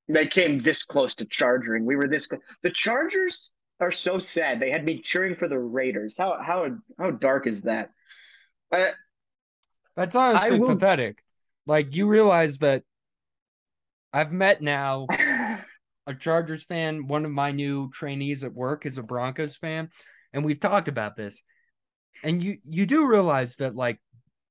they came this close to charging. We were this. The Chargers are so sad. They had me cheering for the Raiders. How how how dark is that? Uh, That's honestly will... pathetic. Like you realize that I've met now a Chargers fan. One of my new trainees at work is a Broncos fan, and we've talked about this and you you do realize that like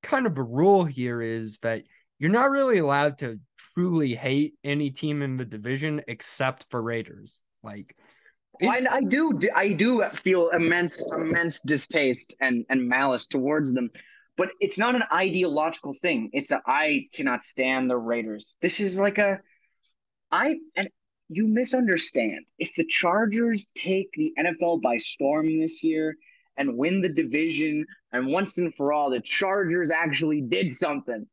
kind of a rule here is that you're not really allowed to truly hate any team in the division except for Raiders. Like it, I, I do I do feel immense immense distaste and and malice towards them, but it's not an ideological thing. It's a I cannot stand the Raiders. This is like a I and you misunderstand. If the Chargers take the NFL by storm this year, and win the division. And once and for all, the Chargers actually did something.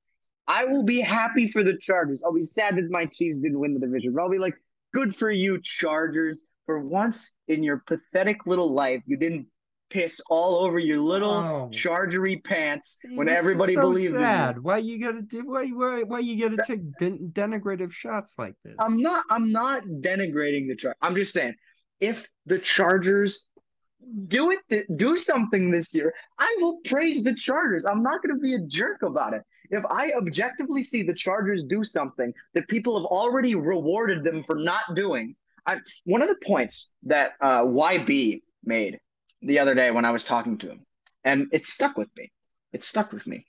I will be happy for the Chargers. I'll be sad that my Chiefs didn't win the division, but I'll be like, good for you, Chargers. For once in your pathetic little life, you didn't piss all over your little Oh. chargery pants See, when everybody so believes sad. Why you gotta do? Why why why you gotta take den- denigrative shots like this? I'm not I'm not denigrating the Chargers. I'm just saying if the Chargers do it th- do something this year, I will praise the Chargers. I'm not going to be a jerk about it. If I objectively see the Chargers do something that people have already rewarded them for not doing, I, one of the points that uh, YB made the other day when I was talking to him, and it stuck with me. It stuck with me.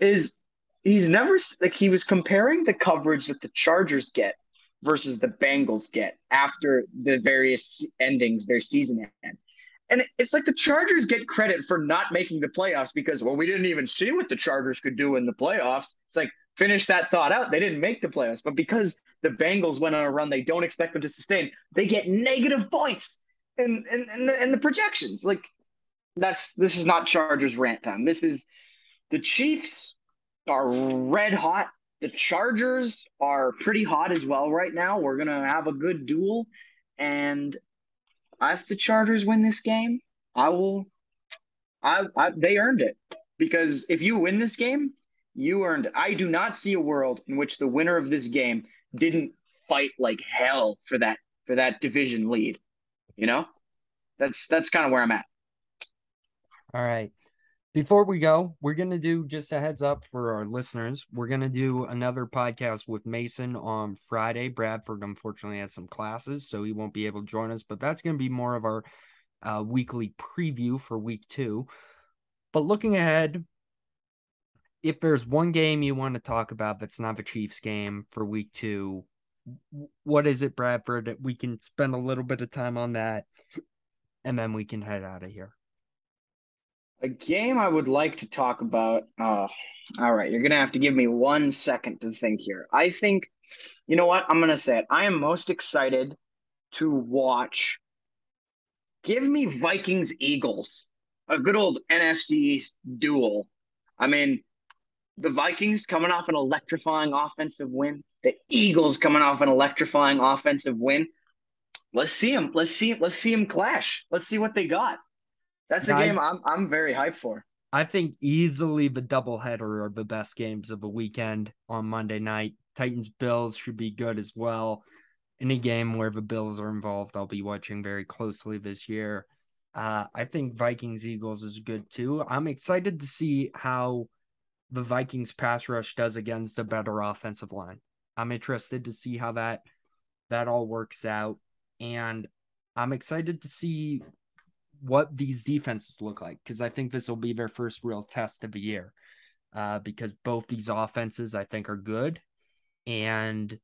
Is he's never like he was comparing the coverage that the Chargers get versus the Bengals get after the various endings their season had. And it's like the Chargers get credit for not making the playoffs because, well, we didn't even see what the Chargers could do in the playoffs. It's like, finish that thought out. They didn't make the playoffs. But because the Bengals went on a run they don't expect them to sustain, they get negative points in, in, in, the, in the projections. Like, that's this is not Chargers rant time. This is the Chiefs are red hot. The Chargers are pretty hot as well right now. We're gonna have a good duel, and if the Chargers win this game, I will. I, I they earned it because if you win this game, you earned it. I do not see a world in which the winner of this game didn't fight like hell for that for that division lead. You know, that's that's kind of where I'm at. All right. Before we go, we're going to do just a heads up for our listeners. We're going to do another podcast with Mason on Friday. Bradford, unfortunately, has some classes, so he won't be able to join us, but that's going to be more of our uh, weekly preview for week two. But looking ahead, if there's one game you want to talk about that's not the Chiefs game for week two, what is it, Bradford? We can spend a little bit of time on that, and then we can head out of here. A game I would like to talk about. Uh, all right, you're gonna have to give me one second to think here. I think, you know what? I'm gonna say it. I am most excited to watch. Give me Vikings Eagles, a good old NFC East duel. I mean, the Vikings coming off an electrifying offensive win. The Eagles coming off an electrifying offensive win. Let's see them. Let's see. Let's see them clash. Let's see what they got. That's a I- game I'm I'm very hyped for. I think easily the doubleheader are the best games of the weekend on Monday night. Titans Bills should be good as well. Any game where the Bills are involved, I'll be watching very closely this year. Uh, I think Vikings Eagles is good too. I'm excited to see how the Vikings pass rush does against a better offensive line. I'm interested to see how that that all works out, and I'm excited to see what these defenses look like because I think this will be their first real test of the year. Uh, because both these offenses I think are good, and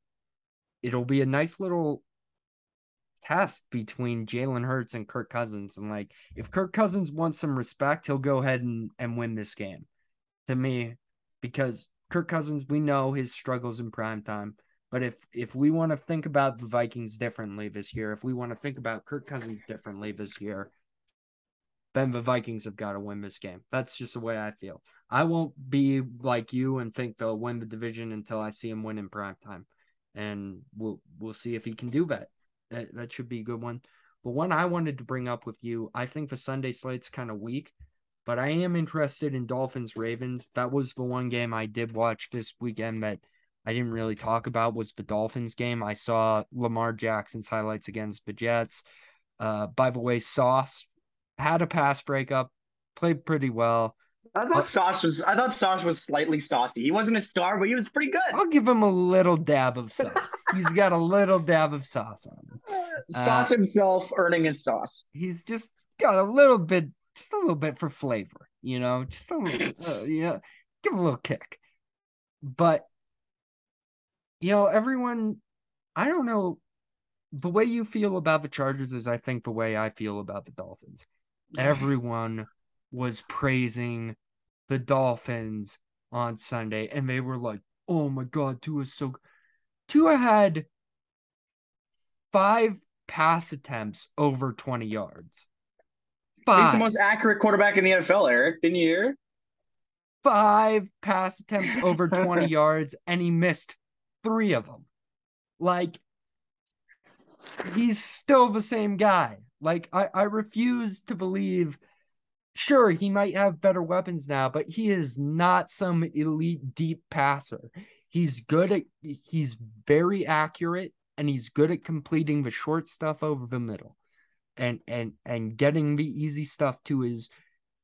it'll be a nice little test between Jalen Hurts and Kirk Cousins. And like, if Kirk Cousins wants some respect, he'll go ahead and, and win this game. To me, because Kirk Cousins, we know his struggles in prime time. But if if we want to think about the Vikings differently this year, if we want to think about Kirk Cousins differently this year, then the Vikings have got to win this game. That's just the way I feel. I won't be like you and think they'll win the division until I see him win in prime time, and we'll we'll see if he can do that. That that should be a good one. But one I wanted to bring up with you, I think the Sunday slate's kind of weak, but I am interested in Dolphins Ravens. That was the one game I did watch this weekend that I didn't really talk about was the Dolphins game. I saw Lamar Jackson's highlights against the Jets. Uh, by the way, Sauce had a pass breakup, played pretty well. I thought Sauce was I thought Sauce was slightly saucy. He wasn't a star, but he was pretty good. I'll give him a little dab of sauce. He's got a little dab of sauce on him. Sauce himself earning his sauce. He's just got a little bit, just a little bit for flavor, you know, just a little, uh, you know, give a little kick. But, you know, everyone, I don't know, the way you feel about the Chargers is, I think, the way I feel about the Dolphins. Everyone was praising the Dolphins on Sunday, and they were like, "Oh my God, Tua's so." Tua had five pass attempts over twenty yards. He's the most accurate quarterback in the NFL, Eric. Didn't you hear? five pass attempts over twenty yards, and he missed three of them. Like he's still the same guy. Like I, I refuse to believe sure he might have better weapons now, but he is not some elite deep passer. He's good at he's very accurate and he's good at completing the short stuff over the middle and and and getting the easy stuff to his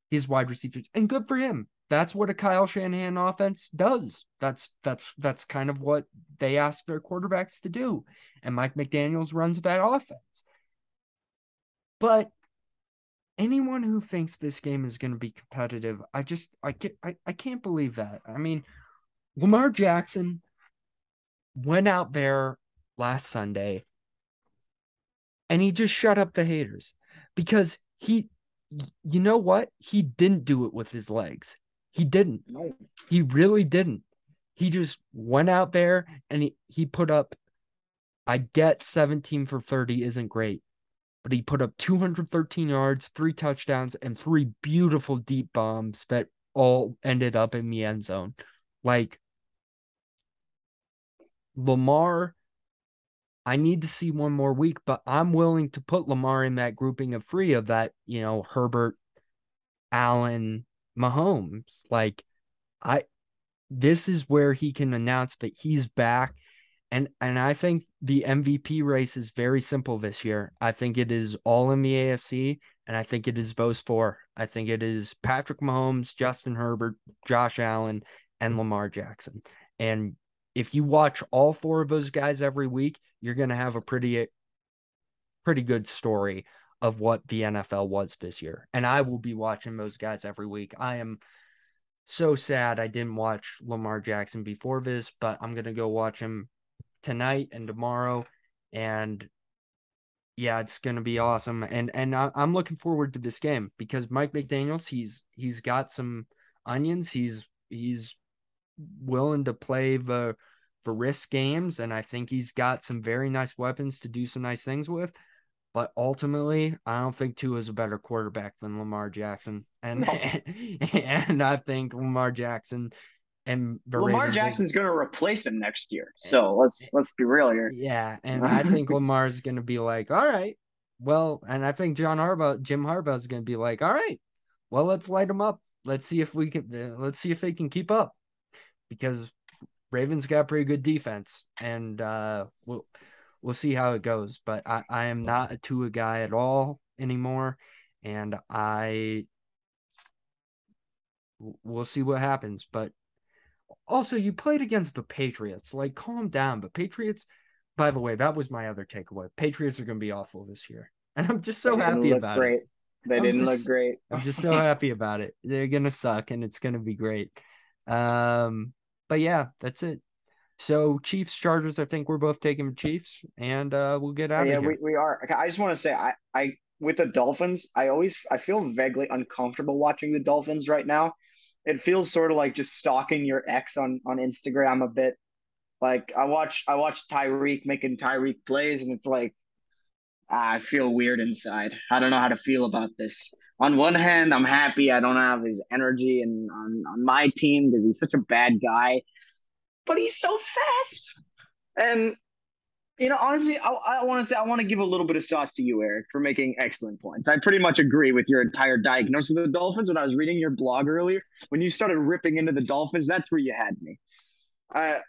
his wide receivers. And good for him. That's what a Kyle Shanahan offense does. That's that's that's kind of what they ask their quarterbacks to do. And Mike McDaniels runs that offense. But anyone who thinks this game is going to be competitive, I just I can't I, I can't believe that. I mean, Lamar Jackson went out there last Sunday and he just shut up the haters because he you know what? He didn't do it with his legs. He didn't. No. He really didn't. He just went out there and he, he put up I get 17 for 30 isn't great, but he put up 213 yards, three touchdowns, and three beautiful deep bombs that all ended up in the end zone. Like Lamar, I need to see one more week, but I'm willing to put Lamar in that grouping of three of that, you know, Herbert, Allen, Mahomes. Like, I, this is where he can announce that he's back. And and I think the MVP race is very simple this year. I think it is all in the AFC, and I think it is those four. I think it is Patrick Mahomes, Justin Herbert, Josh Allen, and Lamar Jackson. And if you watch all four of those guys every week, you're going to have a pretty pretty good story of what the NFL was this year. And I will be watching those guys every week. I am so sad I didn't watch Lamar Jackson before this, but I'm going to go watch him tonight and tomorrow and yeah, it's going to be awesome. And and I, I'm looking forward to this game because Mike McDaniels, he's he's got some onions. He's he's willing to play the for risk games, and I think he's got some very nice weapons to do some nice things with. But ultimately, I don't think Tua is a better quarterback than Lamar Jackson, and No. and I think Lamar Jackson and the Lamar Ravens Jackson's going to replace him next year. Eh, so let's eh. let's be real here. yeah, and I think Lamar's gonna be like, all right, well, and I think John Harbaugh, Jim Harbaugh is gonna be like, all right, well, let's light him up. Let's see if we can. Let's see if they can keep up, because Ravens got pretty good defense, and uh, we'll we'll see how it goes. But I I am not a Tua guy at all anymore, and I we'll see what happens. But also, you played against the Patriots. Like, calm down. The Patriots. By the way, that was my other takeaway. Patriots are going to be awful this year, and I'm just so happy about great. it. They I'm didn't just- look great. I'm just so happy about it. They're gonna suck, and it's gonna be great. Um, but yeah, that's it. So Chiefs, Chargers. I think we're both taking Chiefs, and uh, we'll get out yeah, of here. Yeah, we, we are. Okay, I just want to say, I, I with the Dolphins, I always I feel vaguely uncomfortable watching the Dolphins right now. It feels sort of like just stalking your ex on on Instagram a bit. Like I watch I watch Tyreek making Tyreek plays, and it's like I feel weird inside. I don't know how to feel about this. On one hand, I'm happy I don't have his energy and on, on my team because he's such a bad guy, but he's so fast. And you know, honestly, I, I want to say I want to give a little bit of sauce to you, Eric, for making excellent points. I pretty much agree with your entire diagnosis of the Dolphins. When I was reading your blog earlier, when you started ripping into the Dolphins, that's where you had me. Uh,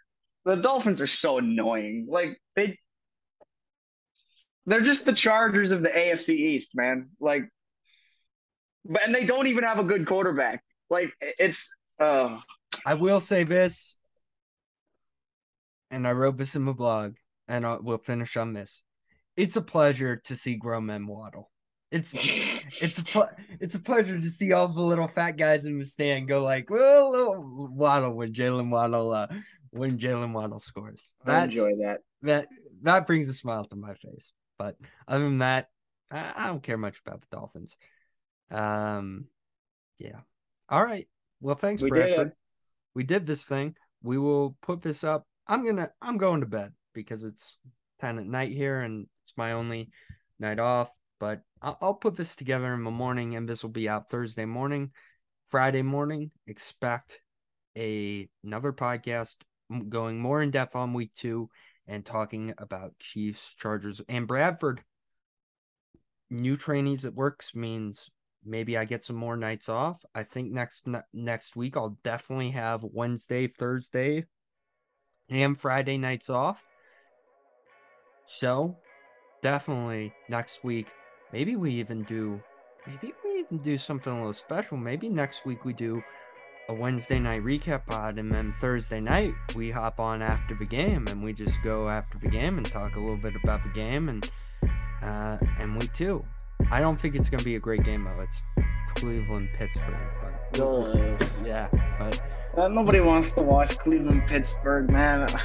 the Dolphins are so annoying. Like they, they're just the Chargers of the AFC East, man. Like, but and they don't even have a good quarterback. Like it's, uh, I will say this, and I wrote this in my blog, and I, we'll finish on this. It's a pleasure to see grown men waddle. It's it's a ple- it's a pleasure to see all the little fat guys in the stand go like, well, little waddle when Jaylen Waddle uh, when Jaylen Waddle scores. I enjoy that. that that brings a smile to my face. But other than that, I, I don't care much about the Dolphins. Um, yeah. All right. Well, thanks, We Bradford. it. We did this thing. We will put this up. I'm gonna. I'm going to bed because it's ten at night here, and it's my only night off. But I'll, I'll put this together in the morning, and this will be out Thursday morning, Friday morning. Expect a another podcast going more in depth on week two and talking about Chiefs, Chargers, and Bradford. New trainees at works means maybe I get some more nights off. I think next next week I'll definitely have Wednesday, Thursday, and Friday nights off. So definitely next week, maybe we even do maybe we even do something a little special. Maybe next week we do a Wednesday night recap pod, and then Thursday night we hop on after the game and we just go after the game and talk a little bit about the game and uh, and we too. I don't think it's gonna be a great game though. It's Cleveland Pittsburgh, but Ugh. yeah, but Uh, nobody wants to watch Cleveland Pittsburgh, man.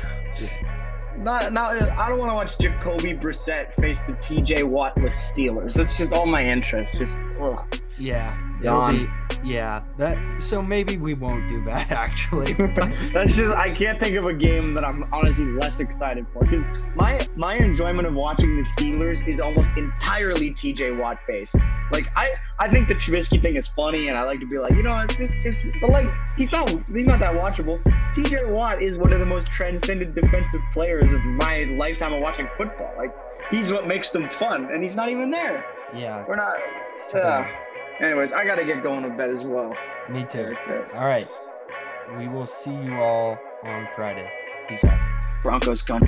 Not, not. I don't want to watch Jacoby Brissett face the T.J. Wattless Steelers. That's just all my interest. Just ugh. yeah, it'll Gone. be yeah. That so maybe we won't do that actually. That's just. I can't think of a game that I'm honestly less excited for because my my enjoyment of watching the Steelers is almost entirely T.J. Watt based. Like I I think the Trubisky thing is funny, and I like to be like, you know, it's just, just but like he's not he's not that watchable. T.J. Watt is one of the most transcendent defensive players of my lifetime of watching football. Like he's what makes them fun, and he's not even there. yeah, We're not. it's too Yeah. Anyways, I gotta get going to bed as well. Me too. All right, we will see you all on Friday. Peace out. Broncos come.